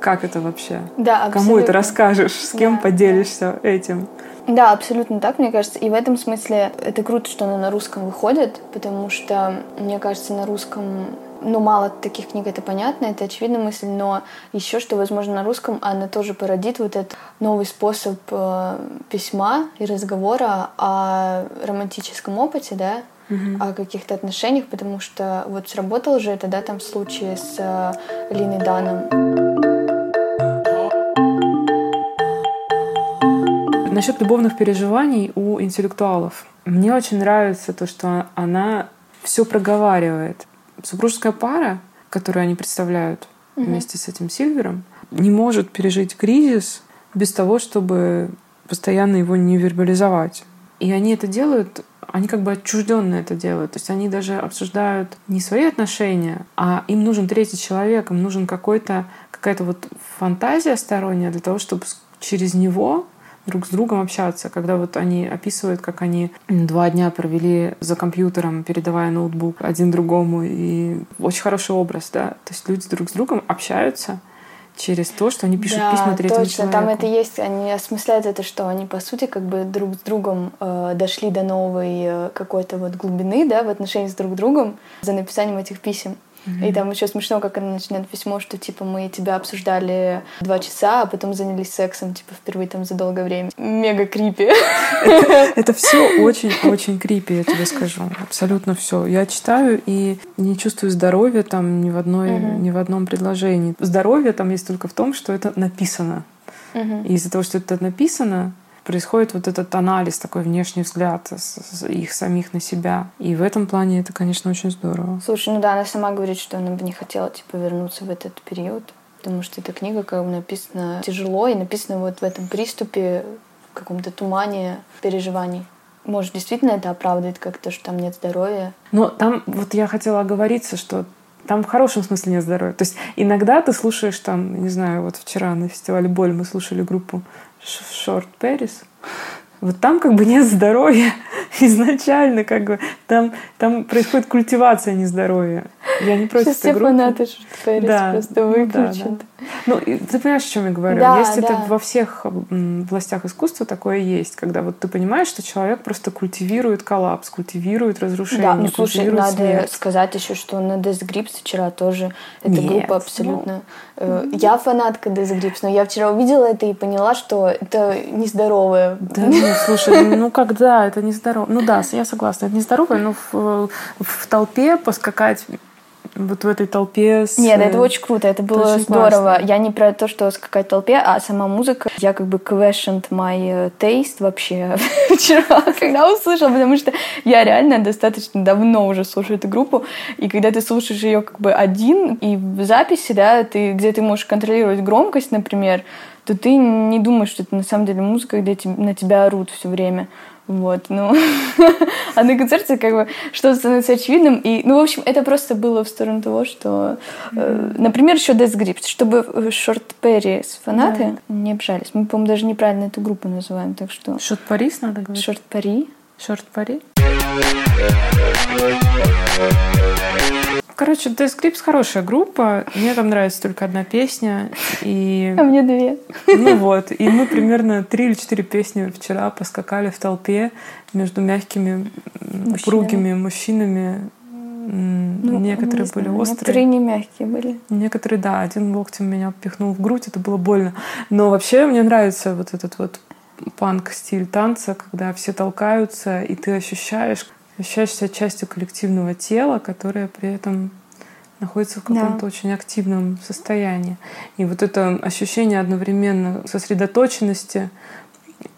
Speaker 1: Как это вообще?
Speaker 2: Да,
Speaker 1: Кому это
Speaker 2: абсолютно.
Speaker 1: расскажешь? С кем
Speaker 2: Да,
Speaker 1: поделишься этим?
Speaker 2: Да, абсолютно так, мне кажется. И в этом смысле это круто, что она на русском выходит, потому что, мне кажется, на русском ну, мало таких книг, это понятно, это очевидная мысль, но еще что, возможно, на русском она тоже породит вот этот новый способ э, письма и разговора о романтическом опыте, да, о каких-то отношениях, потому что вот сработало же это, да, там в случае с э, Линой Даном.
Speaker 1: Насчет любовных переживаний у интеллектуалов. Мне очень нравится то, что она все проговаривает. Супружеская пара, которую они представляют вместе с этим Сильвером, не может пережить кризис без того, чтобы постоянно его не вербализовать. И они это делают, они как бы отчужденно это делают. То есть они даже обсуждают не свои отношения, а им нужен третий человек, им нужен какой-то, какая-то вот фантазия сторонняя для того, чтобы через него друг с другом общаться, когда вот они описывают, как они два дня провели за компьютером, передавая ноутбук один другому, и очень хороший образ, да, то есть люди друг с другом общаются через то, что они пишут
Speaker 2: да,
Speaker 1: письма третьему
Speaker 2: точно,
Speaker 1: человеку.
Speaker 2: там это есть. Они осмысляют это, что они, по сути, как бы друг с другом э, дошли до новой э, какой-то вот глубины, да, в отношении с друг другом за написанием этих писем. И там еще смешно, как она начинает письмо, что типа мы тебя обсуждали два часа, а потом занялись сексом, типа впервые там за долгое время. Мега крипи.
Speaker 1: Это все очень-очень крипи, я тебе скажу. Абсолютно все. Я читаю и не чувствую здоровья там ни в, одной, ни в одном предложении. Здоровье там есть только в том, что это написано. И из-за того, что это написано, происходит вот этот анализ, такой внешний взгляд их самих на себя. И в этом плане это, конечно, очень здорово.
Speaker 2: Слушай, ну да, она сама говорит, что она бы не хотела, типа, вернуться в этот период, потому что эта книга как бы написана тяжело и написана вот в этом приступе, в каком-то тумане переживаний. Может, действительно это оправдывает как-то, что там нет здоровья?
Speaker 1: Но там, вот я хотела оговориться, что там в хорошем смысле нет здоровья. То есть иногда ты слушаешь там, не знаю, вот вчера на фестивале Боль мы слушали группу Short Paris. Вот там как бы нет здоровья изначально, как бы там, там происходит культивация нездоровья. Я не против
Speaker 2: Сейчас все
Speaker 1: группы.
Speaker 2: фанаты Шутферис
Speaker 1: Да,
Speaker 2: просто
Speaker 1: ну да,
Speaker 2: выключат.
Speaker 1: да. Ну, ты понимаешь, о чем я говорю?
Speaker 2: Да,
Speaker 1: есть это
Speaker 2: да.
Speaker 1: во всех м, областях искусства такое есть, когда вот ты понимаешь, что человек просто культивирует коллапс, культивирует разрушение,
Speaker 2: Да, ну слушай, надо
Speaker 1: смерть.
Speaker 2: сказать еще, что на Death Grips вчера тоже эта
Speaker 1: Нет,
Speaker 2: группа
Speaker 1: ну.
Speaker 2: абсолютно... э, Я фанатка Death Grips, но я вчера увидела это и поняла, что это нездоровое.
Speaker 1: Да, ну, слушай, ну когда это нездорово? Ну да, я согласна, это нездорово, но в, в толпе поскакать вот в этой толпе с...
Speaker 2: Нет, это очень круто, это было
Speaker 1: очень
Speaker 2: здорово.
Speaker 1: классно.
Speaker 2: Я не про то, что скакать в толпе, а сама музыка. Я как бы questioned my taste вообще вчера, когда услышала, потому что я реально достаточно давно уже слушаю эту группу, и когда ты слушаешь ее как бы один, и в записи, да, ты, где ты можешь контролировать громкость, например, то ты не думаешь, что это на самом деле музыка, где на тебя орут все время. Вот, ну, а на концерте как бы что-то становится очевидным. И, ну, в общем, это просто было в сторону того, что, э, например, еще Death Grips, чтобы Шорт Перри с фанаты не обжались. Мы, по-моему, даже неправильно эту группу называем, так что
Speaker 1: Шорт Парис надо говорить?
Speaker 2: Шорт Пари.
Speaker 1: Шорт Пари? Короче, Death Grips хорошая группа. Мне там нравится только одна песня. И
Speaker 2: А мне две.
Speaker 1: Ну вот, и мы примерно три или четыре песни вчера поскакали в толпе между мягкими, упругими мужчинами.
Speaker 2: Ну,
Speaker 1: Некоторые
Speaker 2: не
Speaker 1: были
Speaker 2: знаю,
Speaker 1: острые.
Speaker 2: Некоторые не мягкие были.
Speaker 1: Некоторые, да, один локтем меня пихнул в грудь, это было больно. Но вообще мне нравится вот этот вот панк-стиль танца, когда все толкаются, и ты ощущаешь, ощущаешь себя частью коллективного тела, которое при этом находится в
Speaker 2: Да.
Speaker 1: каком-то очень активном состоянии. И вот это ощущение одновременно сосредоточенности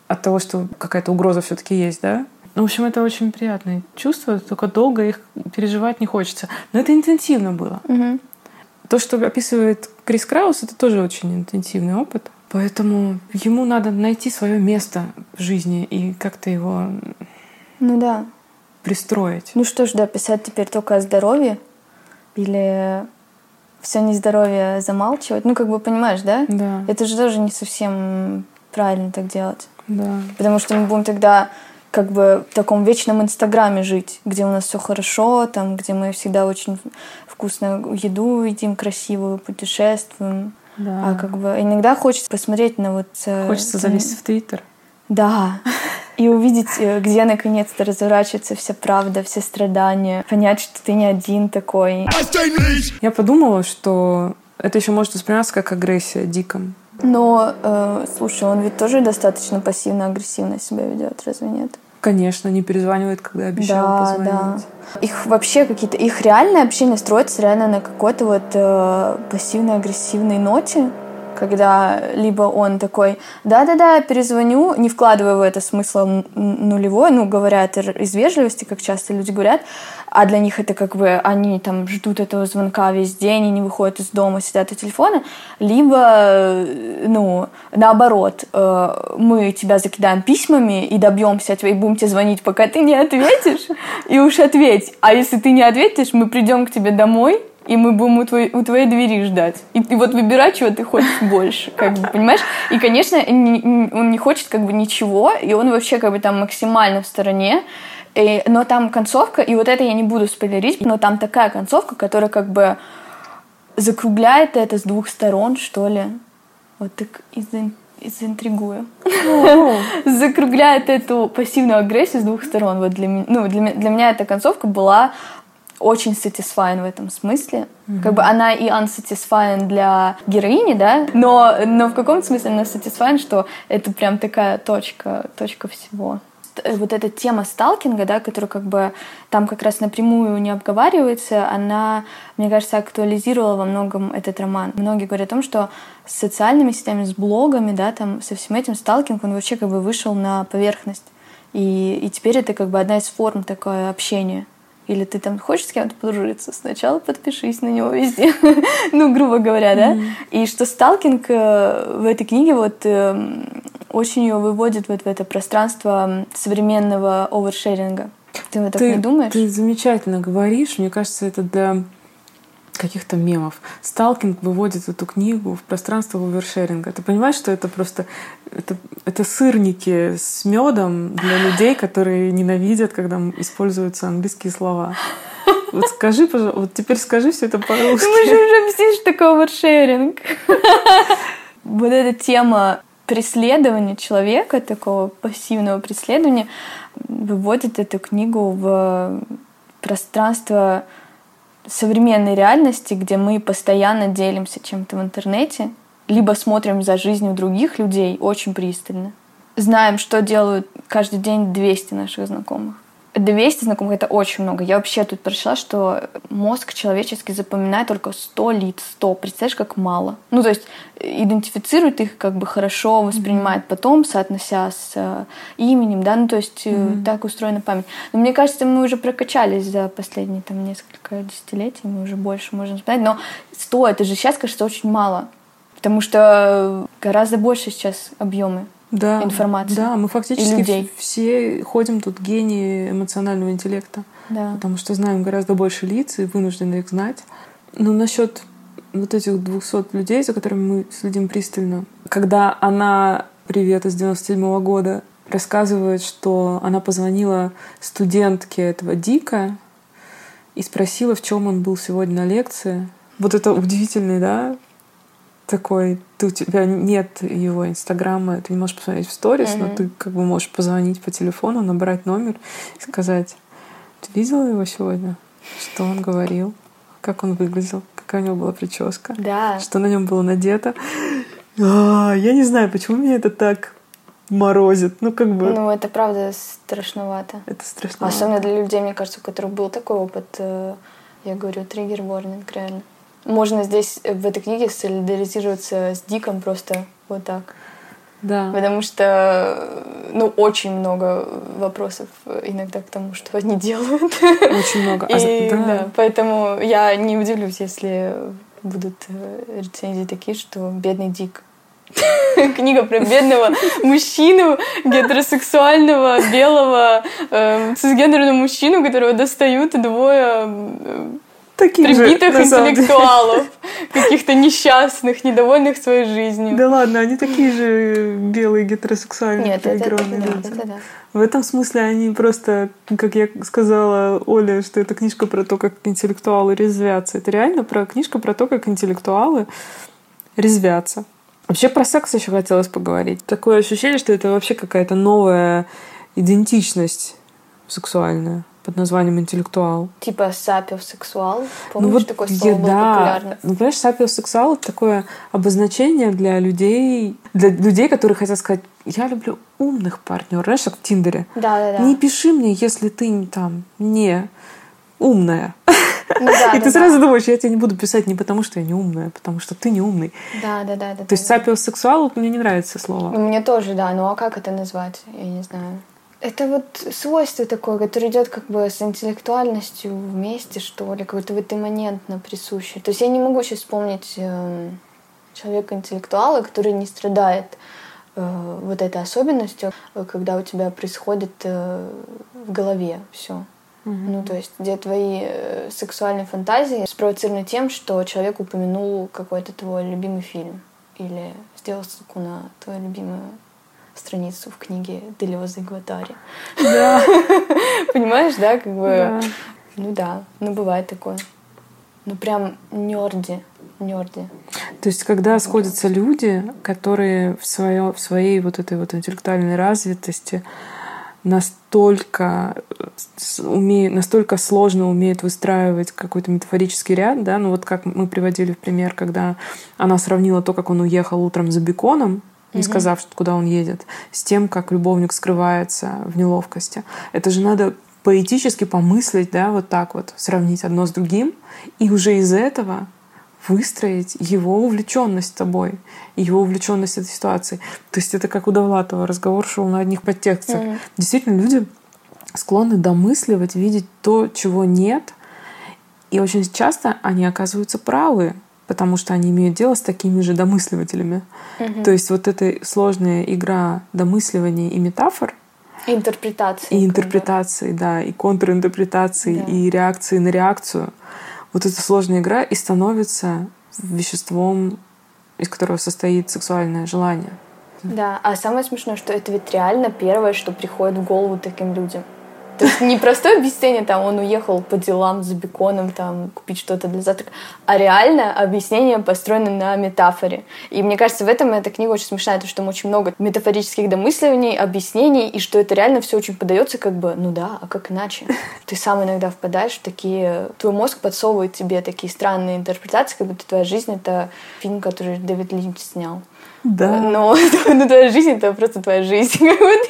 Speaker 1: от того, что какая-то угроза все-таки есть, да? Ну, в общем, это очень приятные чувства, только долго их переживать не хочется. Но это интенсивно было.
Speaker 2: Мгм.
Speaker 1: То, что описывает Крис Краус, это тоже очень интенсивный опыт, Поэтому ему надо найти свое место в жизни и как-то его
Speaker 2: Ну да.
Speaker 1: Пристроить.
Speaker 2: Ну что ж, да, писать теперь только о здоровье или все нездоровье замалчивать. Ну, как бы понимаешь, да?
Speaker 1: Да,
Speaker 2: Это же тоже не совсем правильно так делать.
Speaker 1: да.
Speaker 2: Потому что мы будем тогда как бы в таком вечном инстаграме жить, где у нас все хорошо, там, где мы всегда очень вкусную еду едим, красивую, путешествуем.
Speaker 1: да.
Speaker 2: А как бы иногда хочется посмотреть на вот... э,
Speaker 1: Хочется
Speaker 2: там-
Speaker 1: залезть в Твиттер.
Speaker 2: Да. И увидеть, э, где наконец-то разворачивается вся правда, все страдания. Понять, что ты не один такой.
Speaker 1: Я подумала, что это еще может восприниматься как агрессия диком.
Speaker 2: Но, э, слушай, он ведь тоже достаточно пассивно-агрессивно себя ведет, разве нет?
Speaker 1: Конечно, не перезванивает, когда обещал
Speaker 2: да,
Speaker 1: позвонить.
Speaker 2: да. Их вообще какие-то... Их реальное общение строится реально на какой-то вот э, пассивно-агрессивной ноте, когда либо он такой, да-да-да, перезвоню, не вкладывая в это смысл н- нулевой, ну, говоря это из вежливости, как часто люди говорят, а для них это как бы они там ждут этого звонка весь день и не выходят из дома, сидят у телефона, либо, э, ну, наоборот, э, мы тебя закидаем письмами и добьемся тебя и будем тебе звонить, пока ты не ответишь, и уж ответь. А если ты не ответишь, мы придем к тебе домой, и мы будем у твоей, у твоей двери ждать. И, и вот выбирай, чего ты хочешь больше, как бы, понимаешь? И, конечно, не- он не хочет как бы ничего, и он вообще как бы там максимально в стороне. И- но там концовка, и вот это я не буду спойлерить, но там такая концовка, которая как бы закругляет это с двух сторон, что ли. Вот так изинтригую. Закругляет эту пассивную агрессию с двух сторон. Вот для, ну, для, для меня эта концовка была очень satisfying в этом смысле. Как бы она и unsatisfying для героини, да, но, но в каком-то смысле она satisfying, что это прям такая точка, точка всего. Т- Вот эта тема сталкинга, да, которая как бы там как раз напрямую не обговаривается, она, мне кажется, актуализировала во многом этот роман. Многие говорят о том, что с социальными сетями, с блогами, да, там, со всем этим сталкинг, он вообще как бы вышел на поверхность. И, и теперь это как бы одна из форм такое общения. Или ты там хочешь с кем-то подружиться, сначала подпишись на него везде. ну, грубо говоря, да? И что сталкинг э, в этой книге вот эм, очень ее выводит вот в это пространство современного овершеринга. Ты вот так не думаешь?
Speaker 1: Ты замечательно говоришь. Мне кажется, это для каких-то мемов. Сталкинг выводит эту книгу в пространство овершеринга. Ты понимаешь, что это просто это, это сырники с медом для людей, которые ненавидят, когда используются английские слова. Вот скажи, пожалуйста, вот теперь скажи все это
Speaker 2: Мы же
Speaker 1: по-русски.
Speaker 2: уже объяснили, что такое овершеринг. Вот эта тема преследования человека, такого пассивного преследования, выводит эту книгу в пространство современной реальности, где мы постоянно делимся чем-то в интернете, либо смотрим за жизнью других людей очень пристально. Знаем, что делают каждый день 200 наших знакомых. 200 знакомых — это очень много. Я вообще тут прочла, что мозг человеческий запоминает только 100 лиц. 100. Представляешь, как мало. Ну, то есть э, идентифицирует их как бы хорошо, воспринимает потом, соотнося с э, именем, да, ну, то есть э, так устроена память. Но мне кажется, мы уже прокачались за последние там несколько десятилетий, мы уже больше можем вспоминать. Но 100 — это же сейчас кажется очень мало. Потому что гораздо больше сейчас объемы
Speaker 1: Да,
Speaker 2: информации
Speaker 1: Да, мы фактически
Speaker 2: людей.
Speaker 1: все ходим тут гении эмоционального интеллекта.
Speaker 2: Да.
Speaker 1: потому что знаем гораздо больше лиц и вынуждены их знать. Но насчет вот этих 200 людей, за которыми мы следим пристально, когда она, привет из 97 года, рассказывает, что она позвонила студентке этого Дика и спросила, в чем он был сегодня на лекции. Вот это удивительный, да, такой, ты, у тебя нет его инстаграма, ты не можешь посмотреть в сторис, но
Speaker 2: Мгм.
Speaker 1: ты как бы можешь позвонить по телефону, набрать номер и сказать, ты видела его сегодня? Что он говорил? Как он выглядел? Какая у него была прическа?
Speaker 2: Да.
Speaker 1: Что на нем было надето? А, я не знаю, почему меня это так морозит. Ну, как бы,
Speaker 2: Ну, это правда страшновато.
Speaker 1: это страшно.
Speaker 2: Особенно для людей, мне кажется, у которых был такой опыт, э, я говорю, триггер ворнинг, реально. Можно здесь, э, в этой книге, солидаризироваться с Диком просто вот так.
Speaker 1: Да.
Speaker 2: Потому что, э, ну, очень много вопросов иногда к тому, что они делают.
Speaker 1: Очень много. А
Speaker 2: И,
Speaker 1: да.
Speaker 2: да, поэтому я не удивлюсь, если будут э, рецензии такие, что бедный Дик. Книга про бедного мужчину, гетеросексуального, белого, э, цисгендерного мужчину, которого достают двое
Speaker 1: Таких
Speaker 2: прибитых
Speaker 1: же,
Speaker 2: интеллектуалов, каких-то несчастных, недовольных своей жизнью.
Speaker 1: Да ладно, они такие же белые гетеросексуальные
Speaker 2: Нет, это, это,
Speaker 1: люди.
Speaker 2: это да.
Speaker 1: В этом смысле они просто, как я сказала Оле, что это книжка про то, как интеллектуалы резвятся. Это реально про книжка про то, как интеллектуалы резвятся. Вообще про секс еще хотелось поговорить. Такое ощущение, что это вообще какая-то новая идентичность сексуальная под названием интеллектуал.
Speaker 2: Типа сапиосексуал. Помнишь, такое
Speaker 1: я-
Speaker 2: слово было
Speaker 1: да.
Speaker 2: популярно?
Speaker 1: Ну, понимаешь, сапиосексуал — это такое обозначение для людей, для людей, которые хотят сказать, я люблю умных партнеров, знаешь, как в Тиндере.
Speaker 2: Да, да, да.
Speaker 1: Не пиши мне, если ты там не умная.
Speaker 2: Ну да,
Speaker 1: И
Speaker 2: да,
Speaker 1: ты
Speaker 2: да.
Speaker 1: сразу думаешь, я тебе не буду писать не потому, что я не умная, а потому что ты не умный.
Speaker 2: Да, да, да, да.
Speaker 1: То есть сапиосексуал вот мне не нравится слово.
Speaker 2: Ну, Мне тоже, да. Ну а как это назвать? Я не знаю. Это вот свойство такое, которое идет как бы с интеллектуальностью вместе, что ли, какое-то вот имманентно присущее. То есть я не могу сейчас вспомнить эм, человека-интеллектуала, который не страдает э, вот этой особенностью, э, когда у тебя происходит э, в голове все. Ну, то есть, где твои э, сексуальные фантазии спровоцированы тем, что человек упомянул какой-то твой любимый фильм или сделал ссылку на твою любимую страницу в книге Делеза и Гватари.
Speaker 1: Да.
Speaker 2: Понимаешь, да, как бы...
Speaker 1: Да.
Speaker 2: Ну да, ну бывает такое. Ну прям нерди, нерди.
Speaker 1: То есть, когда сходятся люди, которые в, своё- в своей вот этой вот интеллектуальной развитости настолько умеют, настолько сложно умеют выстраивать какой-то метафорический ряд, да, ну вот как мы приводили в пример, когда она сравнила то, как он уехал утром за беконом, не сказав, что- куда он едет, с тем, как любовник скрывается в неловкости. Это же надо поэтически помыслить, да, вот так вот, сравнить одно с другим, и уже из этого выстроить его увлеченность тобой, его увлеченность этой ситуацией. То есть это как у Довлатова разговор шел на одних подтекстах.
Speaker 2: Мгм.
Speaker 1: Действительно, люди склонны домысливать, видеть то, чего нет, и очень часто они оказываются правы, потому что они имеют дело с такими же домысливателями.
Speaker 2: Мгм.
Speaker 1: То есть вот эта сложная игра домысливания и метафор,
Speaker 2: Интерпретация.
Speaker 1: и интерпретации, да, и контринтерпретации,
Speaker 2: Да.
Speaker 1: и реакции на реакцию. Вот эта сложная игра и становится веществом, из которого состоит сексуальное желание.
Speaker 2: Да, а самое смешное, что это ведь реально первое, что приходит в голову таким людям. То есть не простое объяснение, там, он уехал по делам за беконом, там, купить что-то для завтрака, а реально объяснение построено на метафоре. И мне кажется, в этом эта книга очень смешная, потому что там очень много метафорических домысливаний, объяснений, и что это реально все очень подается как бы, ну да, а как иначе? Ты сам иногда впадаешь в такие... Твой мозг подсовывает тебе такие странные интерпретации, как будто твоя жизнь — это фильм, который Дэвид Линч снял.
Speaker 1: Да.
Speaker 2: Но ну, твоя жизнь это просто твоя жизнь. Ты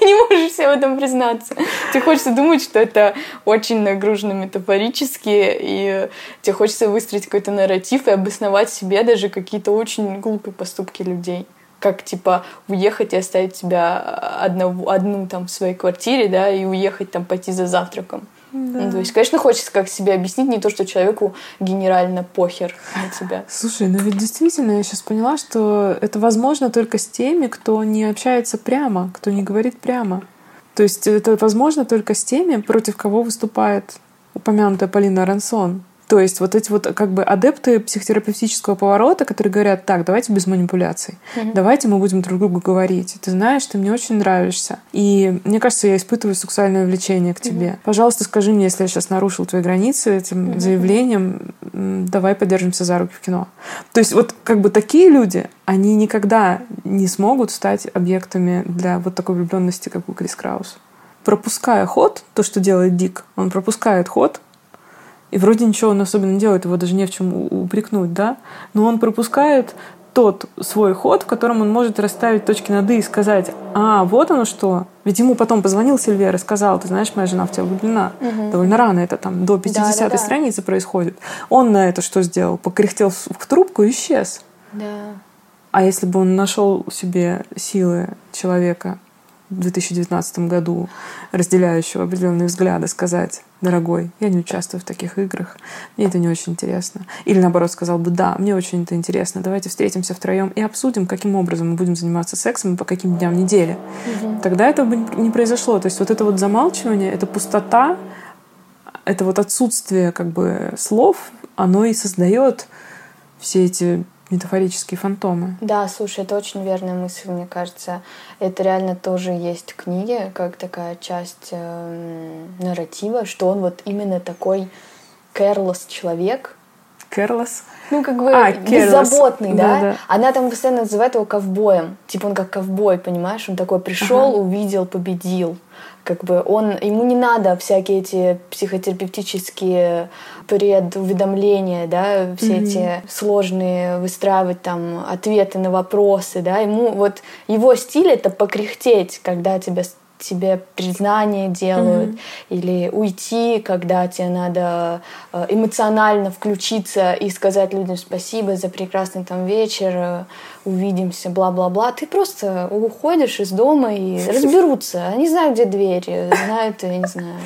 Speaker 2: не можешь себе в этом признаться. Тебе хочется думать, что это очень нагружено метафорически, и тебе хочется выстроить какой-то нарратив и обосновать себе даже какие-то очень глупые поступки людей как типа уехать и оставить себя одну, одну там в своей квартире, да, и уехать там пойти за завтраком. Ну, то есть, конечно, хочется как себе объяснить не то, что человеку генерально похер на тебя.
Speaker 1: Слушай, ну ведь действительно, я сейчас поняла, что это возможно только с теми, кто не общается прямо, кто не говорит прямо. То есть это возможно только с теми, против кого выступает упомянутая Полина Арансон. То есть вот эти вот как бы адепты психотерапевтического поворота, которые говорят, так, давайте без манипуляций, давайте мы будем друг другу говорить. Ты знаешь, ты мне очень нравишься. И мне кажется, я испытываю сексуальное влечение к тебе. Пожалуйста, скажи мне, если я сейчас нарушил твои границы этим заявлением, м, давай подержимся за руки в кино. То есть вот как бы такие люди, они никогда не смогут стать объектами для вот такой влюбленности, как у Крис Краус. Пропуская ход, то, что делает Дик, он пропускает ход, и вроде ничего он особенно не делает, его даже не в чем упрекнуть, да? Но он пропускает тот свой ход, в котором он может расставить точки над «и» и сказать, а, вот оно что. Ведь ему потом позвонил Сильвер и сказал, ты знаешь, моя жена в тебя влюблена. Довольно рано это там, до 50-й
Speaker 2: Да-да-да.
Speaker 1: страницы происходит. Он на это что сделал? Покряхтел в трубку и исчез.
Speaker 2: Да.
Speaker 1: А если бы он нашел себе силы человека в 2019 году разделяющего определенные взгляды сказать, дорогой, я не участвую в таких играх, мне это не очень интересно. Или наоборот сказал бы, да, мне очень это интересно, давайте встретимся втроем и обсудим, каким образом мы будем заниматься сексом и по каким дням недели. Угу. Тогда это бы не произошло. То есть вот это вот замалчивание, это пустота, это вот отсутствие как бы слов, оно и создает все эти метафорические фантомы.
Speaker 2: Да, слушай, это очень верная мысль, мне кажется. Это реально тоже есть в книге, как такая часть э, нарратива, что он вот именно такой careless человек.
Speaker 1: Careless?
Speaker 2: Ну, как бы а, беззаботный, да? да? да? Она там постоянно называет его ковбоем. Типа он как ковбой, понимаешь? Он такой пришел, ага. увидел, победил как бы он, ему не надо всякие эти психотерапевтические предуведомления, да, все mm-hmm. эти сложные выстраивать там ответы на вопросы, да, ему вот его стиль это покряхтеть, когда тебя тебе признание делают, mm-hmm. или уйти, когда тебе надо э, эмоционально включиться и сказать людям спасибо за прекрасный там вечер, э, увидимся, бла-бла-бла. Ты просто уходишь из дома и разберутся. Они знают, где двери, знают, я не знаю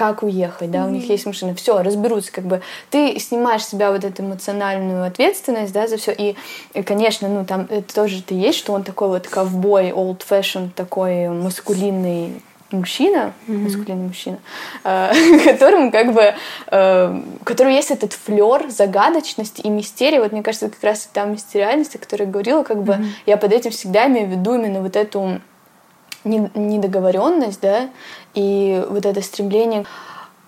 Speaker 2: как уехать, да, у них есть машина, все, разберутся, как бы ты снимаешь с себя вот эту эмоциональную ответственность, да, за все, и, и, конечно, ну, там это тоже ты есть, что он такой вот ковбой, old fashion, такой маскулинный мужчина, mm-hmm. маскулинный мужчина, э, которым как бы, э, который есть этот флер загадочности и мистерии. Вот мне кажется, как раз та мистериальность, о которой я говорила, как бы mm-hmm. я под этим всегда имею в виду именно вот эту недоговоренность, да, и вот это стремление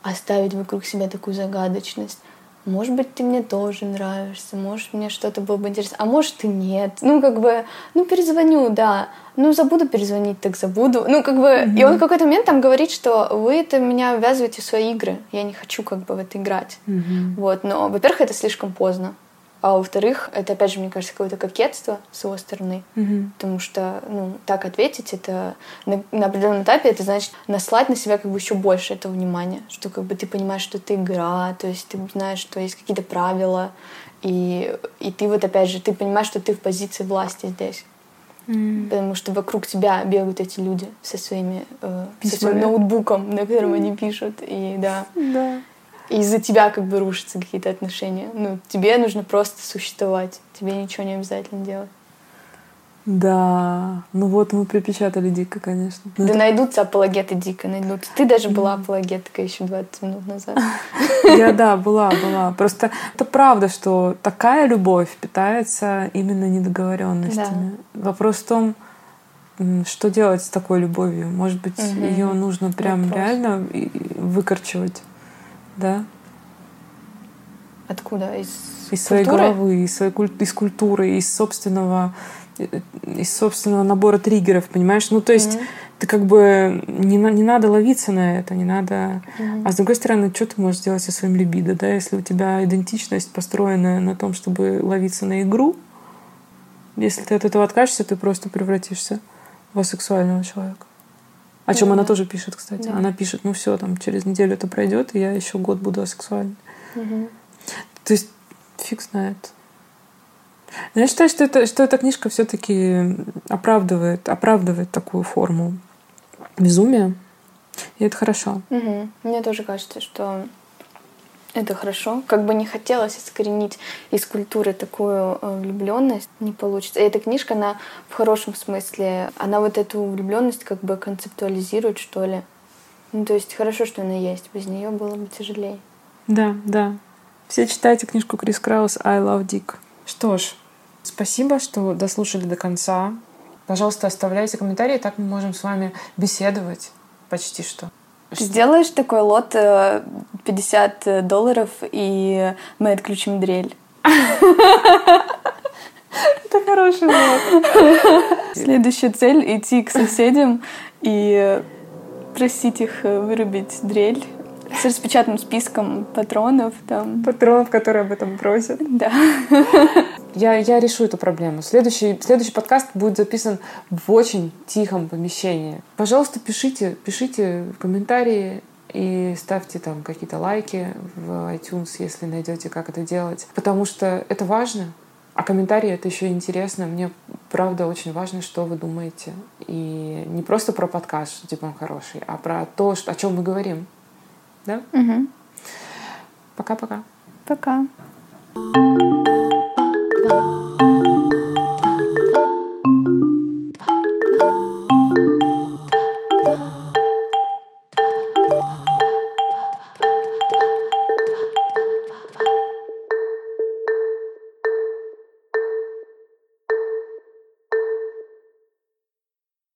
Speaker 2: оставить вокруг себя такую загадочность. Может быть, ты мне тоже нравишься, может, мне что-то было бы интересно, а может и нет. Ну, как бы, ну, перезвоню, да. Ну, забуду перезвонить, так забуду. Ну, как бы, mm-hmm. и он в какой-то момент там говорит, что вы это меня ввязываете в свои игры. Я не хочу как бы в это играть. Mm-hmm. Вот, но, во-первых, это слишком поздно. А во-вторых, это опять же, мне кажется, какое-то кокетство с его стороны. Mm-hmm. Потому что, ну, так ответить, это на, на определенном этапе это значит наслать на себя как бы еще больше этого внимания. Что как бы ты понимаешь, что это игра, то есть ты знаешь, что есть какие-то правила. И, и ты вот опять же, ты понимаешь, что ты в позиции власти здесь. Mm. Потому что вокруг тебя бегают эти люди со своими, э, со своим ноутбуком, на котором mm. они пишут. И да.
Speaker 1: Да
Speaker 2: из-за тебя как бы рушатся какие-то отношения. Ну, тебе нужно просто существовать. Тебе ничего не обязательно делать.
Speaker 1: Да, ну вот мы припечатали дико, конечно.
Speaker 2: Ну, да это... найдутся апологеты дико, найдутся. Ты даже была апологеткой еще 20 минут назад.
Speaker 1: Я, да, была, была. Просто это правда, что такая любовь питается именно недоговоренностями. Да. Вопрос в том, что делать с такой любовью. Может быть, угу. ее нужно прям Вопрос. реально выкорчевать да?
Speaker 2: Откуда? Из,
Speaker 1: из своей головы, из, своей, из культуры, из собственного из собственного набора триггеров, понимаешь? Ну, то есть mm-hmm. ты как бы не, не надо ловиться на это, не надо... Mm-hmm. А с другой стороны, что ты можешь сделать со своим либидо, да? Если у тебя идентичность построена на том, чтобы ловиться на игру, если ты от этого откажешься, ты просто превратишься в асексуального человека. О чем она тоже пишет, кстати. Да. Она пишет, ну все, там через неделю это пройдет, и я еще год буду асексуальной. Угу. То есть фиг знает. Но я считаю, что, это, что эта книжка все-таки оправдывает, оправдывает такую форму безумия. И это хорошо.
Speaker 2: Угу. Мне тоже кажется, что это хорошо. Как бы не хотелось искоренить из культуры такую э, влюбленность, не получится. И эта книжка, она в хорошем смысле, она вот эту влюбленность как бы концептуализирует, что ли. Ну, то есть хорошо, что она есть. Без нее было бы тяжелее.
Speaker 1: Да, да. Все читайте книжку Крис Краус «I love Dick». Что ж, спасибо, что дослушали до конца. Пожалуйста, оставляйте комментарии, так мы можем с вами беседовать почти что.
Speaker 2: Сделаешь такой лот 50 э, долларов, и мы отключим дрель.
Speaker 1: Это хороший лот.
Speaker 2: Следующая цель — идти к соседям и просить их э, вырубить дрель с распечатанным списком патронов. Там.
Speaker 1: Патронов, которые об этом просят.
Speaker 2: Да.
Speaker 1: Я, я решу эту проблему. Следующий, следующий подкаст будет записан в очень тихом помещении. Пожалуйста, пишите, пишите комментарии и ставьте там какие-то лайки в iTunes, если найдете, как это делать. Потому что это важно. А комментарии — это еще интересно. Мне правда очень важно, что вы думаете. И не просто про подкаст, что типа он хороший, а про то, что, о чем мы говорим. Да?
Speaker 2: Угу.
Speaker 1: Пока-пока.
Speaker 2: Пока. -пока. Пока.